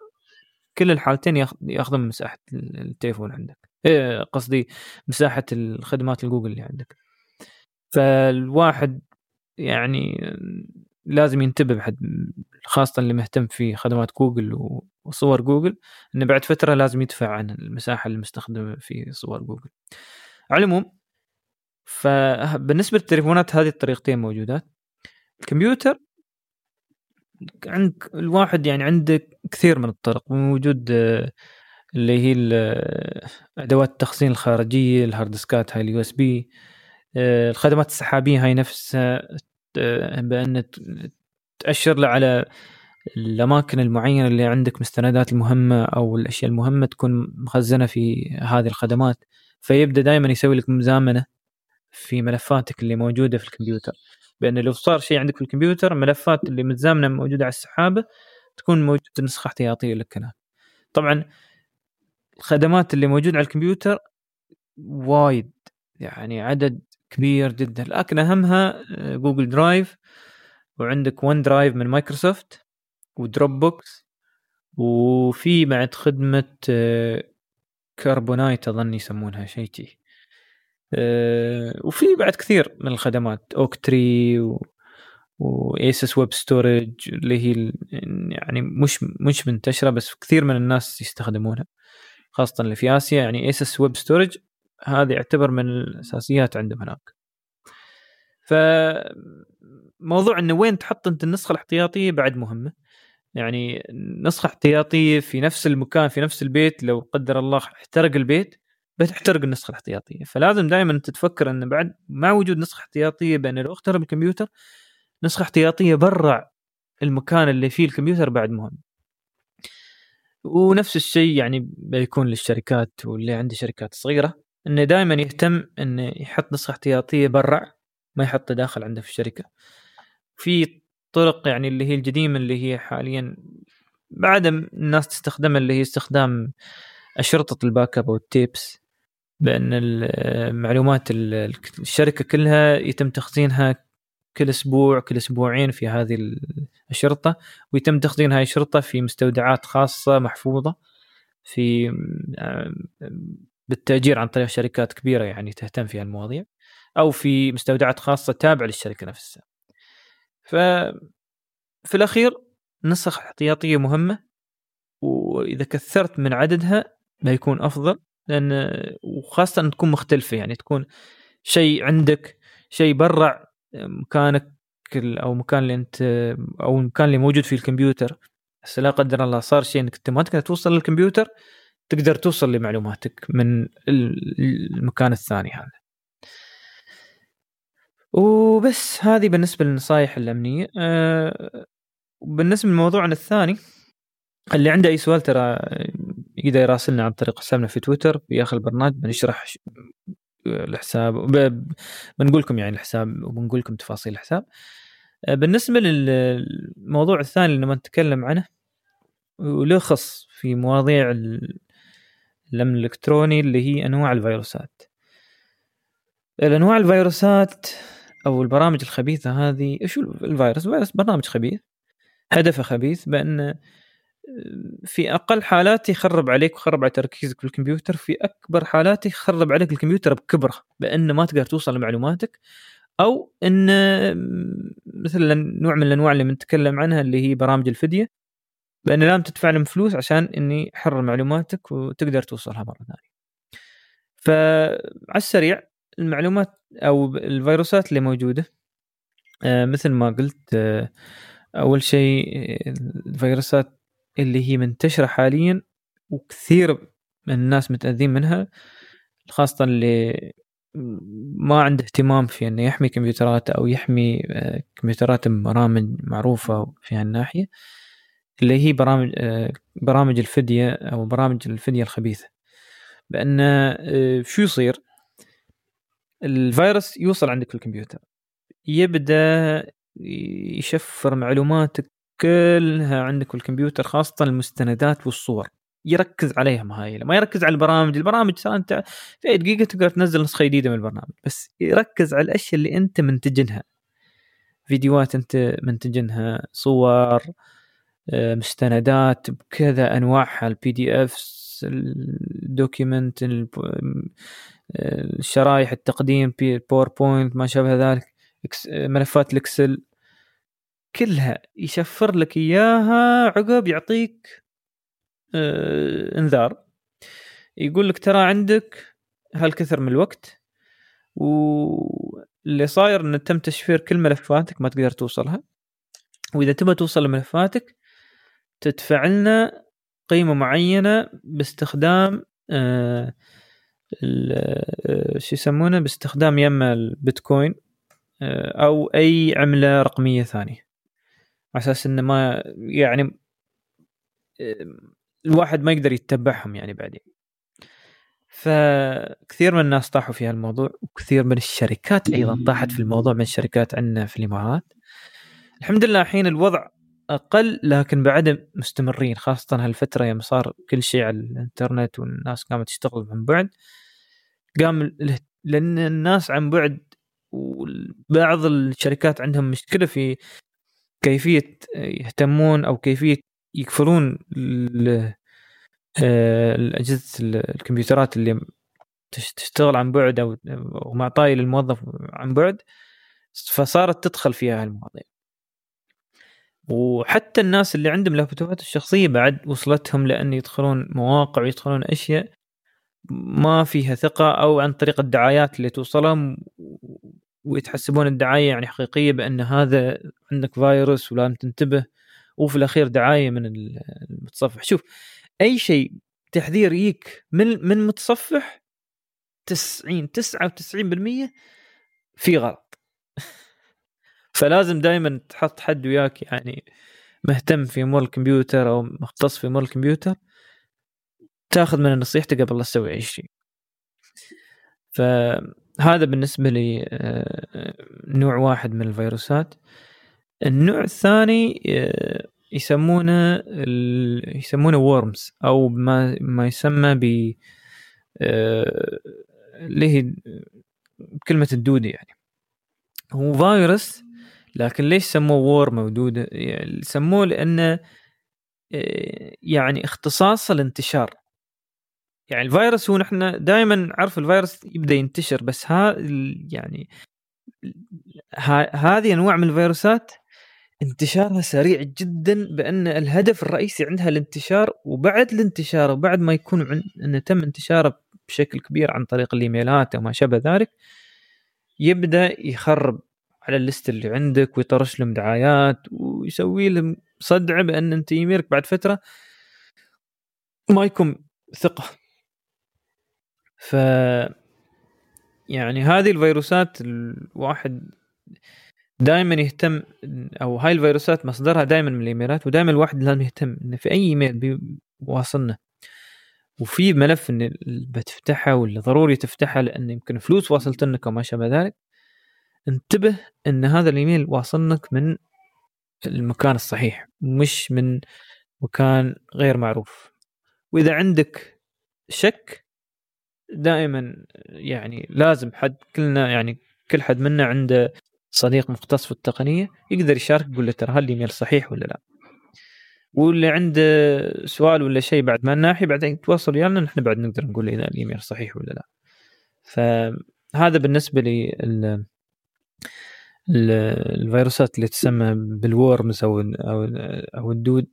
كل الحالتين ياخذون مساحة التليفون عندك. إيه قصدي مساحة الخدمات الجوجل اللي عندك. فالواحد يعني لازم ينتبه بحد خاصة اللي مهتم في خدمات جوجل وصور جوجل إنه بعد فترة لازم يدفع عن المساحة المستخدمة في صور جوجل. على العموم فبالنسبة للتليفونات هذه الطريقتين موجودات. الكمبيوتر عندك الواحد يعني عنده كثير من الطرق. موجود اللي هي أدوات التخزين الخارجية ال hard disk ات هاي ال USB الخدمات السحابية هاي نفسها بأن تأشر له على الأماكن المعينة اللي عندك مستندات المهمة أو الأشياء المهمة تكون مخزنة في هذه الخدمات. فيبدأ دائما يسوي لك مزامنة. في ملفاتك اللي موجودة في الكمبيوتر. بأن لو صار شيء عندك في الكمبيوتر الملفات اللي متزامنة موجودة على السحابه تكون موجودة نسخة احتياطية لك هناك. طبعا الخدمات اللي موجودة على الكمبيوتر وايد يعني عدد كبير جدا. لكن أهمها جوجل آه، Drive وعندك OneDrive من مايكروسوفت و Dropbox وفي بعد خدمة Carbonite أظن يسمونها شيء آه، وفي بعد كثير من الخدمات. OK ترى و ASUS WebStorage اللي هي يعني مش مش منتشرة بس كثير من الناس يستخدمونها خاصة اللي في آسيا. يعني ASUS WebStorage هذه يعتبر من الأساسيات عندهم هناك. فموضوع إنه وين تحط أنت النسخة الاحتياطية بعد مهمة. يعني نسخة احتياطية في نفس المكان في نفس البيت لو قدر الله احترق البيت بتحترق النسخة الاحتياطية. فلازم دائما تتفكر إن بعد مع وجود نسخة احتياطية لو اخترب الكمبيوتر نسخة احتياطية برا المكان اللي فيه الكمبيوتر بعد مهم. ونفس الشيء يعني بيكون للشركات واللي عنده شركات صغيرة إنه دائما يهتم إنه يحط نسخة احتياطية برا ما يحطه داخل عنده في الشركة. في طرق يعني اللي هي القديمة اللي هي حاليا بعد الناس تستخدمها اللي هي استخدام أشرطة ال backup وال tapes. بأن المعلومات الشركة كلها يتم تخزينها كل أسبوع كل أسبوعين في هذه الأشرطة ويتم تخزين هذه الأشرطة في مستودعات خاصة محفوظة في بالتأجير عن طريق شركات كبيرة يعني تهتم في المواضيع أو في مستودعات خاصة تابعة للشركة نفسها. ف في الأخير نسخ احتياطية مهمة وإذا كثرت من عددها بيكون أفضل. لأن وخاصة أن تكون مختلفة يعني تكون شيء عندك شيء برا مكانك أو مكان اللي أنت أو المكان اللي موجود فيه الكمبيوتر. بس لا قدر الله صار شيء إنك أنت ما تقدر توصل للكمبيوتر تقدر توصل لمعلوماتك من المكان الثاني هذا. وبس هذه بالنسبة للنصائح الأمنية. أه بالنسبة لموضوعنا الثاني اللي عنده أي سؤال ترى يقدر يراسلنا عن طريق حسابنا في تويتر اخر البرنامج بنشرح الحساب بنقول لكم يعني الحساب وبنقول لكم تفاصيل الحساب. آه، بالنسبة للموضوع الثاني اللي نتكلم عنه ولخص في مواضيع الأمن الإلكتروني اللي هي أنواع الفيروسات. الأنواع الفيروسات أو البرامج الخبيثة هذه شو الفيروس؟ الفيروس برنامج خبيث هدفه خبيث بأن في أقل حالات يخرب عليك ويخرب على تركيزك في الكمبيوتر في أكبر حالات يخرب عليك الكمبيوتر بكبره بأن ما تقدر توصل لمعلوماتك أو إن مثل نوع من الأنواع اللي بنتكلم عنها اللي هي برامج الفديه بأن لازم تدفع لهم فلوس عشان إني أحرر معلوماتك وتقدر توصلها مرة ثانية. فعلى السريع المعلومات أو الفيروسات اللي موجودة آه، مثل ما قلت آه، أول شيء الفيروسات اللي هي منتشرة حاليا وكثير من الناس متأذين منها خاصة اللي ما عنده اهتمام في إنه يحمي كمبيوترات أو يحمي آه، كمبيوترات برامج معروفة في هالناحية اللي هي برامج آه، برامج الفدية أو برامج الفدية الخبيثة. بأن آه، شو يصير؟ الفيروس يوصل عندك في الكمبيوتر يبدأ يشفر معلوماتك كلها عندك في الكمبيوتر خاصة المستندات والصور. يركز عليها هاي ما يركز على البرامج البرامج ترى انت في دقيقه تقدر تنزل نسخة جديدة من البرنامج بس يركز على الأشياء اللي أنت منتجنها فيديوهات أنت منتجنها صور آه، مستندات بكذا أنواعها ال PDF ال document الشرايح التقديم PowerPoint ما شابه ذلك ملفات ال Excel. كلها يشفر لك إياها عقب يعطيك آه إنذار. يقول لك ترى عندك هالكثر من الوقت واللي صاير إن تم تشفير كل ملفاتك ما تقدر توصلها. وإذا تبغى توصل لملفاتك تدفع لنا قيمة معينة باستخدام آه, آه، شو يسمونه؟ باستخدام يما البيتكوين أو أي عملة رقمية ثانية. على أساس إنه ما يعني الواحد ما يقدر يتبعهم يعني بعدين. فكثير من الناس طاحوا في هالموضوع وكثير من الشركات أيضا طاحت في الموضوع من الشركات عندنا في الإمارات. الحمد لله الحين الوضع أقل لكن بعد مستمرين خاصة هالفترة يوم صار كل شيء على الإنترنت والناس قامت تشتغل من بعد. قام لأن الناس عن بعد وبعض الشركات عندهم مشكلة في كيفية يهتمون أو كيفية يقفلون آه، الأجهزة الكمبيوترات اللي تشتغل عن بعد أو معطاي للموظف عن بعد فصارت تدخل فيها هالمواضيع وحتى الناس اللي عندهم لابتوبات الشخصية بعد وصلتهم لأن يدخلون مواقع ويدخلون أشياء ما فيها ثقة أو عن طريق الدعايات اللي توصلهم ويتحسبون الدعاية يعني حقيقية بأن هذا عندك فيروس ولازم تنتبه وفي الأخير دعاية من المتصفح. شوف أي شيء تحذير يجيك من من متصفح 90 99% في غلط. فلازم دائما تحط حد وياك يعني مهتم في امور الكمبيوتر أو مختص في امور الكمبيوتر تاخذ من نصيحته قبل لا تسوي أي شيء. فهذا بالنسبة لي آه، نوع واحد من الفيروسات. النوع الثاني آه، يسمونه يسمونه وورمز أو ما ما يسمى ب آه، اللي هي كلمة الدودة يعني. هو فيروس لكن ليش سموه وورم أو دودة؟ يعني سموه لأنه يعني اختصاص الانتشار يعني الفيروس هو نحن دائما نعرف الفيروس يبدأ ينتشر بس ها يعني هذه أنواع من الفيروسات انتشارها سريع جدا بأن الهدف الرئيسي عندها الانتشار وبعد الانتشار وبعد ما يكون عن... انه تم انتشاره بشكل كبير عن طريق الإيميلات أو ما شابه ذلك يبدأ يخرب على الليست اللي عندك ويطرش لهم دعايات ويسوي لهم صدعة بأن أنت ايميلك بعد فترة ما يكون ثقة. ف يعني هذه الفيروسات الواحد دائما يهتم أو هاي الفيروسات مصدرها دائما من الإيميلات ودائما الواحد لازم يهتم إنه في أي إيميل واصلنا وفي ملف ان بتفتحه ولا ضروري تفتحه لأن يمكن فلوس واصلت لك وما شابه ذلك. انتبه إن هذا الإيميل واصلك من المكان الصحيح مش من مكان غير معروف. وإذا عندك شك دائما يعني لازم حد كلنا يعني كل حد منا عنده صديق مختص في التقنية يقدر يشارك يقول له ترى هل الإيميل صحيح ولا لا؟ واللي عنده سؤال ولا شيء بعد ما الناحيه بعدين يتواصل ويانا نحن بعد نقدر نقول إذا الإيميل صحيح ولا لا. فهذا بالنسبة لي الفيروسات اللي تسمى بالورمز أو أو أو الدود.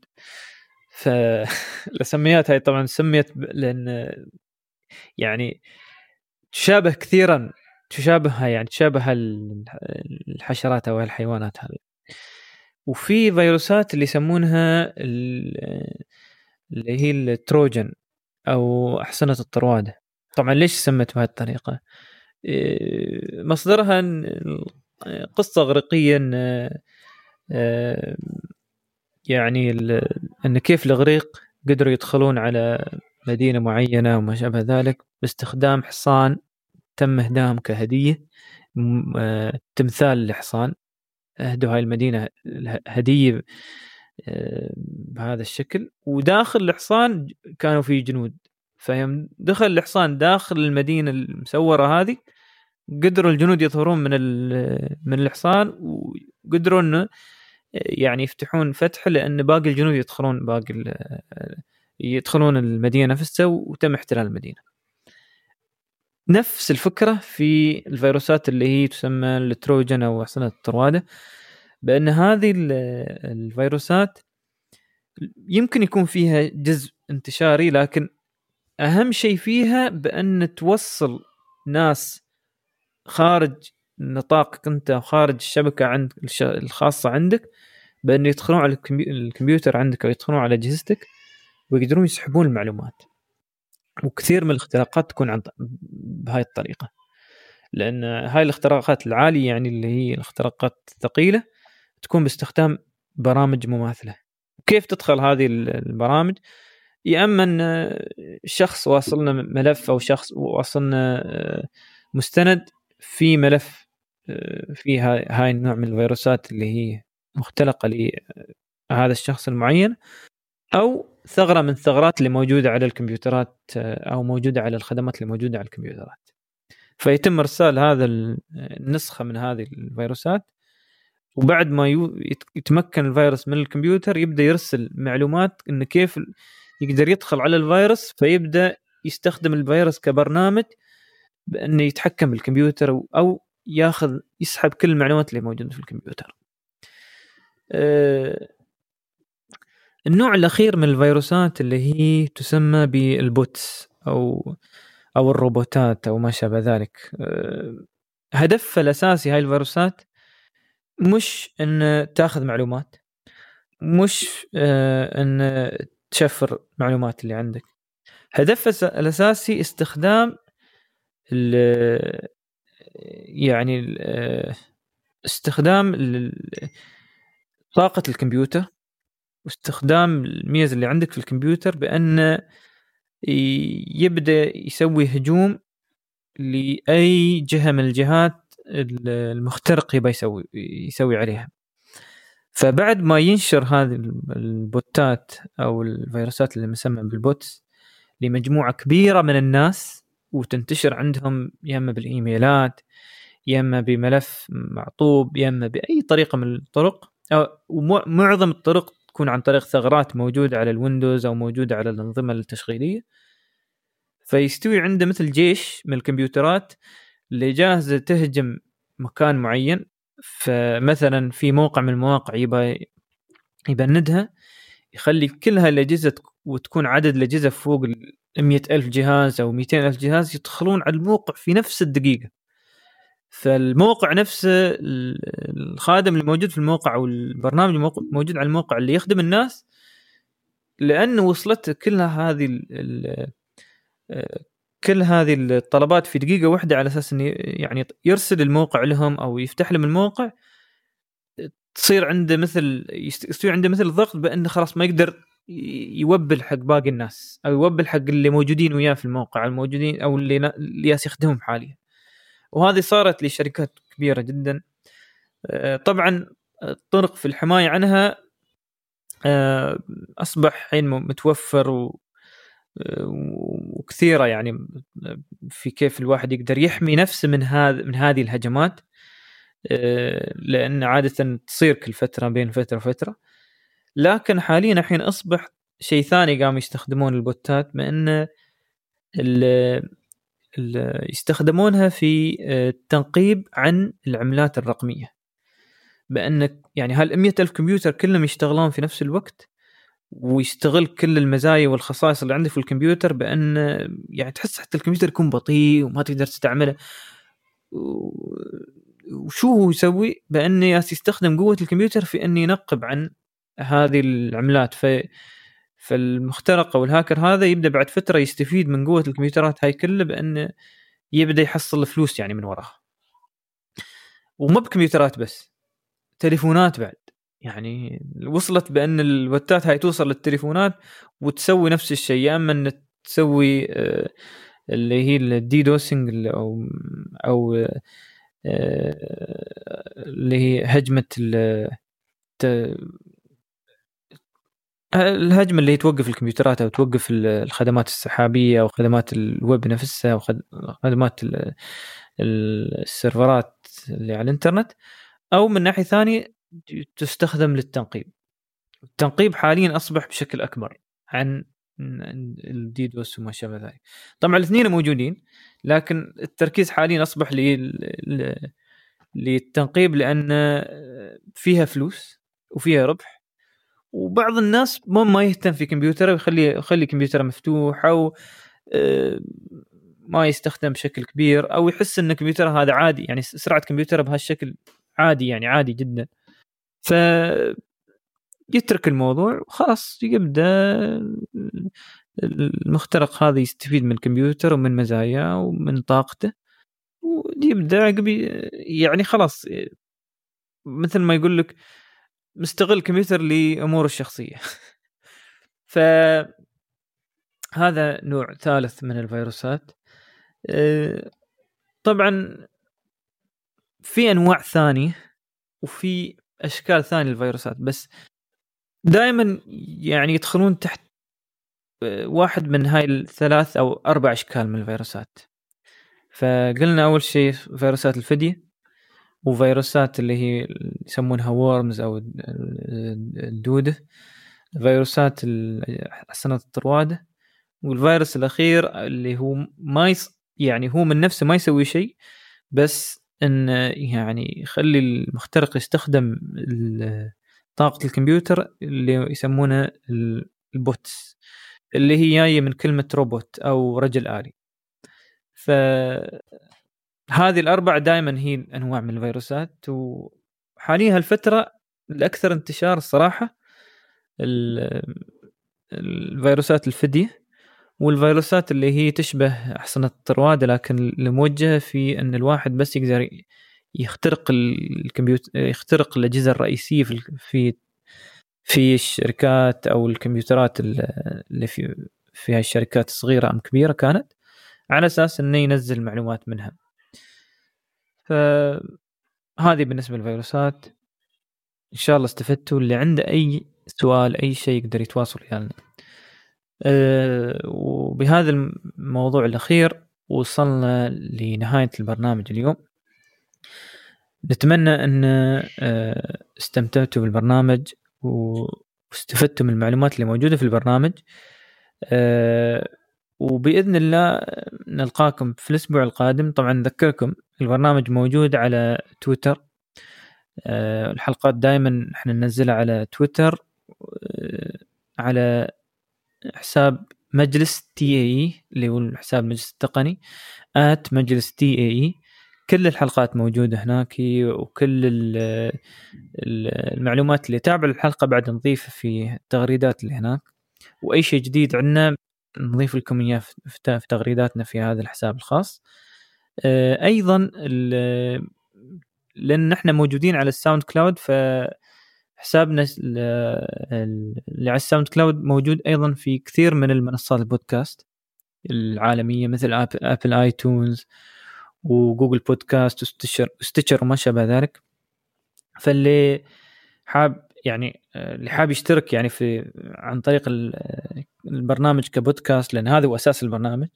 فالسميات هاي طبعا سميت لأن يعني تشابه كثيرا تشابه يعني تشابه الحشرات أو الحيوانات هذه. وفي فيروسات اللي يسمونها اللي هي التروجن أو أحصنة الطروادة. طبعا ليش سمت بهذه الطريقة؟ إيه، مصدرها قصه اغريقيه ان يعني إن كيف الأغريق قدروا يدخلون على مدينة معينة وما شابه ذلك باستخدام حصان تم اهداهم كهدية آه، تمثال الحصان اهدوا هاي المدينة هدية آه، بهذا الشكل. وداخل الحصان كانوا في جنود. فيوم دخل الحصان داخل المدينة المسورة هذه قدروا الجنود يظهرون من من الحصان وقدروا إنه يعني يفتحون فتح لأن باقي الجنود يدخلون باقي يدخلون المدينة نفسها وتم احتلال المدينة. نفس الفكرة في الفيروسات اللي هي تسمى التروجن أو احصنه الطروادة بأن هذه الفيروسات يمكن يكون فيها جزء انتشاري لكن أهم شيء فيها بأن توصل ناس خارج نطاقك أنت وخارج الشبكة عند الخاصة عندك بأن يدخلون على الكمبيوتر عندك أو يدخلون على أجهزتك ويقدرون يسحبون المعلومات. وكثير من الاختراقات تكون عن بهاي الطريقة. لأن هاي الاختراقات العالية يعني اللي هي الاختراقات الثقيلة تكون باستخدام برامج مماثلة. كيف تدخل هذه البرامج؟ يا أما أن شخص واصلنا ملف أو شخص واصلنا آه، مستند في ملف آه، فيها هاي النوع من الفيروسات اللي هي مختلقة لهذا الشخص المعين أو ثغرة من الثغرات اللي موجودة على الكمبيوترات آه، أو موجودة على الخدمات اللي موجودة على الكمبيوترات فيتم إرسال هذا النسخه من هذه الفيروسات وبعد ما يتمكن الفيروس من الكمبيوتر يبدأ يرسل معلومات انه كيف يقدر يدخل على الفيروس فيبدأ يستخدم الفيروس كبرنامج بانه يتحكم بالكمبيوتر أو ياخذ يسحب كل المعلومات اللي موجودة في الكمبيوتر. أه النوع الأخير من الفيروسات اللي هي تسمى بالبوتس أو أو الروبوتات أو ما شابه ذلك. آه، هدفها الأساسي هاي الفيروسات مش إن تأخذ معلومات مش آه، إن تشفر معلومات اللي عندك. هدفها الأساسي استخدام يعني آه، استخدام طاقة الكمبيوتر واستخدام الميزة اللي عندك في الكمبيوتر بأن يبدأ يسوي هجوم لأي جهة من الجهات المخترق يبغى يسوي يسوي عليها. فبعد ما ينشر هذه البوتات أو الفيروسات اللي مسمى بال bots لمجموعة كبيرة من الناس وتنتشر عندهم يا إما بالإيميلات يا إما بملف معطوب يا إما بأي طريقة من الطرق أو معظم الطرق تكون عن طريق ثغرات موجودة على ال Windows أو موجودة على الأنظمة التشغيلية. فيستوي عنده مثل جيش من الكمبيوترات اللي جاهزه تهجم مكان معين. فمثلا في موقع من المواقع يبى يبندها يخلي كل هالأجهزة وتكون عدد الأجهزة فوق ال ألف جهاز أو 200 ألف جهاز يدخلون على الموقع في نفس الدقيقة. فالموقع نفسه الخادم اللي موجود في الموقع أو البرنامج الموجود على الموقع اللي يخدم الناس لأنه وصلته كل هذه كل هذه الطلبات في دقيقة واحدة على أساس انه يعني يرسل الموقع لهم أو يفتح لهم الموقع تصير عنده مثل يصير عنده مثل ضغط بأنه خلاص ما يقدر يوبل حق باقي الناس أو يوبل حق اللي موجودين وياه في الموقع الموجودين أو اللي اللي يستخدمهم حاليا. وهذه صارت لشركات كبيرة جدا. آه، طبعا الطرق في الحماية عنها آه، أصبح حين متوفر وكثيرة يعني في كيف الواحد يقدر يحمي نفسه من هذا من هذه الهجمات آه، لأن عادة تصير كل فترة بين فترة وفترة. لكن حاليا الحين أصبح شيء ثاني قاموا يستخدمون البوتات بأن يستخدمونها في آه، التنقيب عن العملات الرقمية. بانك يعني هال ألف كمبيوتر كلهم يشتغلون في نفس الوقت ويستغل كل المزايا والخصائص اللي عندك في الكمبيوتر بأن يعني تحس حتى الكمبيوتر يكون بطيء وما تقدر تستعمله. وشو هو يسوي؟ بأنه يستخدم قوة الكمبيوتر في انه ينقب عن هذه العملات. ف فالمخترق أو الهاكر هذا يبدأ بعد فترة يستفيد من قوة الكمبيوترات هاي كلها بأنه يبدأ يحصل فلوس يعني من وراها وما بكمبيوترات بس تليفونات بعد. يعني وصلت بأن البوتات هاي توصل للتليفونات وتسوي نفس الشيء يا إما ان تسوي آه، اللي هي ال DDoSing أو أو آه، اللي هي هجمة الهجمة اللي توقف الكمبيوترات أو توقف الخدمات السحابية أو خدمات الويب نفسها أو خدمات السيرفرات اللي على الإنترنت أو من ناحية ثانية تستخدم للتنقيب. التنقيب حاليا أصبح بشكل أكبر عن الديدوس وما شابه ذلك. طبعا الاثنين موجودين لكن التركيز حاليا أصبح للتنقيب لأن فيها فلوس وفيها ربح وبعض الناس ما يهتم في كمبيوتره ويخلي يخلي كمبيوتره مفتوح أو آه، ما يستخدم بشكل كبير أو يحس إن كمبيوتره هذا عادي يعني سرعة كمبيوتره بهالشكل عادي يعني عادي جدا. ف يترك الموضوع وخلاص يبدأ المخترق هذا يستفيد من الكمبيوتر ومن مزاياه ومن طاقته ويبدأ يعني خلاص مثل ما يقول لك مستغل الكمبيوتر لاموره الشخصية. ف هذا نوع ثالث من الفيروسات. طبعا في أنواع ثانية وفي أشكال ثانية للفيروسات بس دائما يعني يدخلون تحت آه، واحد من هاي الثلاث أو أربع أشكال من الفيروسات. فقلنا أول شيء فيروسات الفدية. وفيروسات اللي هي يسمونها worms أو الدوده فيروسات حصان الطروادة والفيروس الأخير اللي هو ما يص... يعني هو من نفسه ما يسوي شيء بس ان يعني يخلي المخترق يستخدم طاقة الكمبيوتر اللي يسمونه ال bots اللي هي جاية من كلمة روبوت أو رجل آلي. ف هذه الأربع دائما هي انواع من الفيروسات وحاليا هالفترة الاكثر انتشار الصراحه الفيروسات الفدية والفيروسات اللي هي تشبه أحصنة الطروادة لكن الموجهه في إن الواحد بس يقدر يخترق الكمبيوتر يخترق الأجهزة الرئيسية في في في الشركات أو الكمبيوترات اللي في في الشركات الصغيرة أم كبيرة كانت على أساس إنه ينزل معلومات منها. فهذه بالنسبة للفيروسات. إن شاء الله استفدتوا. اللي عنده أي سؤال أي شيء يقدر يتواصل ويانا. أه وبهذا الموضوع الأخير وصلنا لنهاية البرنامج اليوم. نتمنى أن أه استمتعتوا بالبرنامج واستفدتوا من المعلومات اللي موجودة في البرنامج. أه وبإذن الله نلقاكم في الأسبوع القادم. طبعا نذكركم البرنامج موجود على تويتر. أه الحلقات دائما إحنا ننزلها على تويتر أه على حساب مجلس TE اللي هو الحساب المجلس التقني at مجلس TE كل الحلقات موجودة هناك وكل المعلومات اللي تابع الحلقة بعد نضيفها في التغريدات اللي هناك. وأي شيء جديد عندنا نضيف لكم إياه في تغريداتنا في هذا الحساب الخاص. أيضا لأن إحنا موجودين على ال SoundCloud ف حسابنا اللي على ال SoundCloud موجود أيضا في كثير من المنصات البودكاست العالمية مثل Apple iTunes و Google Podcast و Stitcher Stitcher وما شابه ذلك. فاللي حاب يعني اللي حاب يشترك يعني في عن طريق البرنامج كبودكاست لأن هذا هو أساس البرنامج.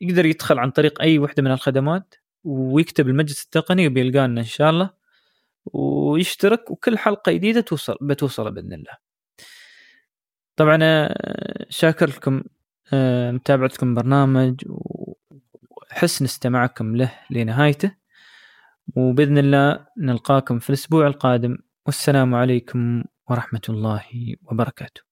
يقدر يدخل عن طريق أي وحدة من الخدمات ويكتب المجلس التقني وبيلقانا إن شاء الله. ويشترك وكل حلقة جديدة توصل بتوصل بإذن الله. طبعا شاكر لكم متابعتكم برنامج وحسن استماعكم له لنهايته. وبإذن الله نلقاكم في الأسبوع القادم. والسلام عليكم ورحمة الله وبركاته.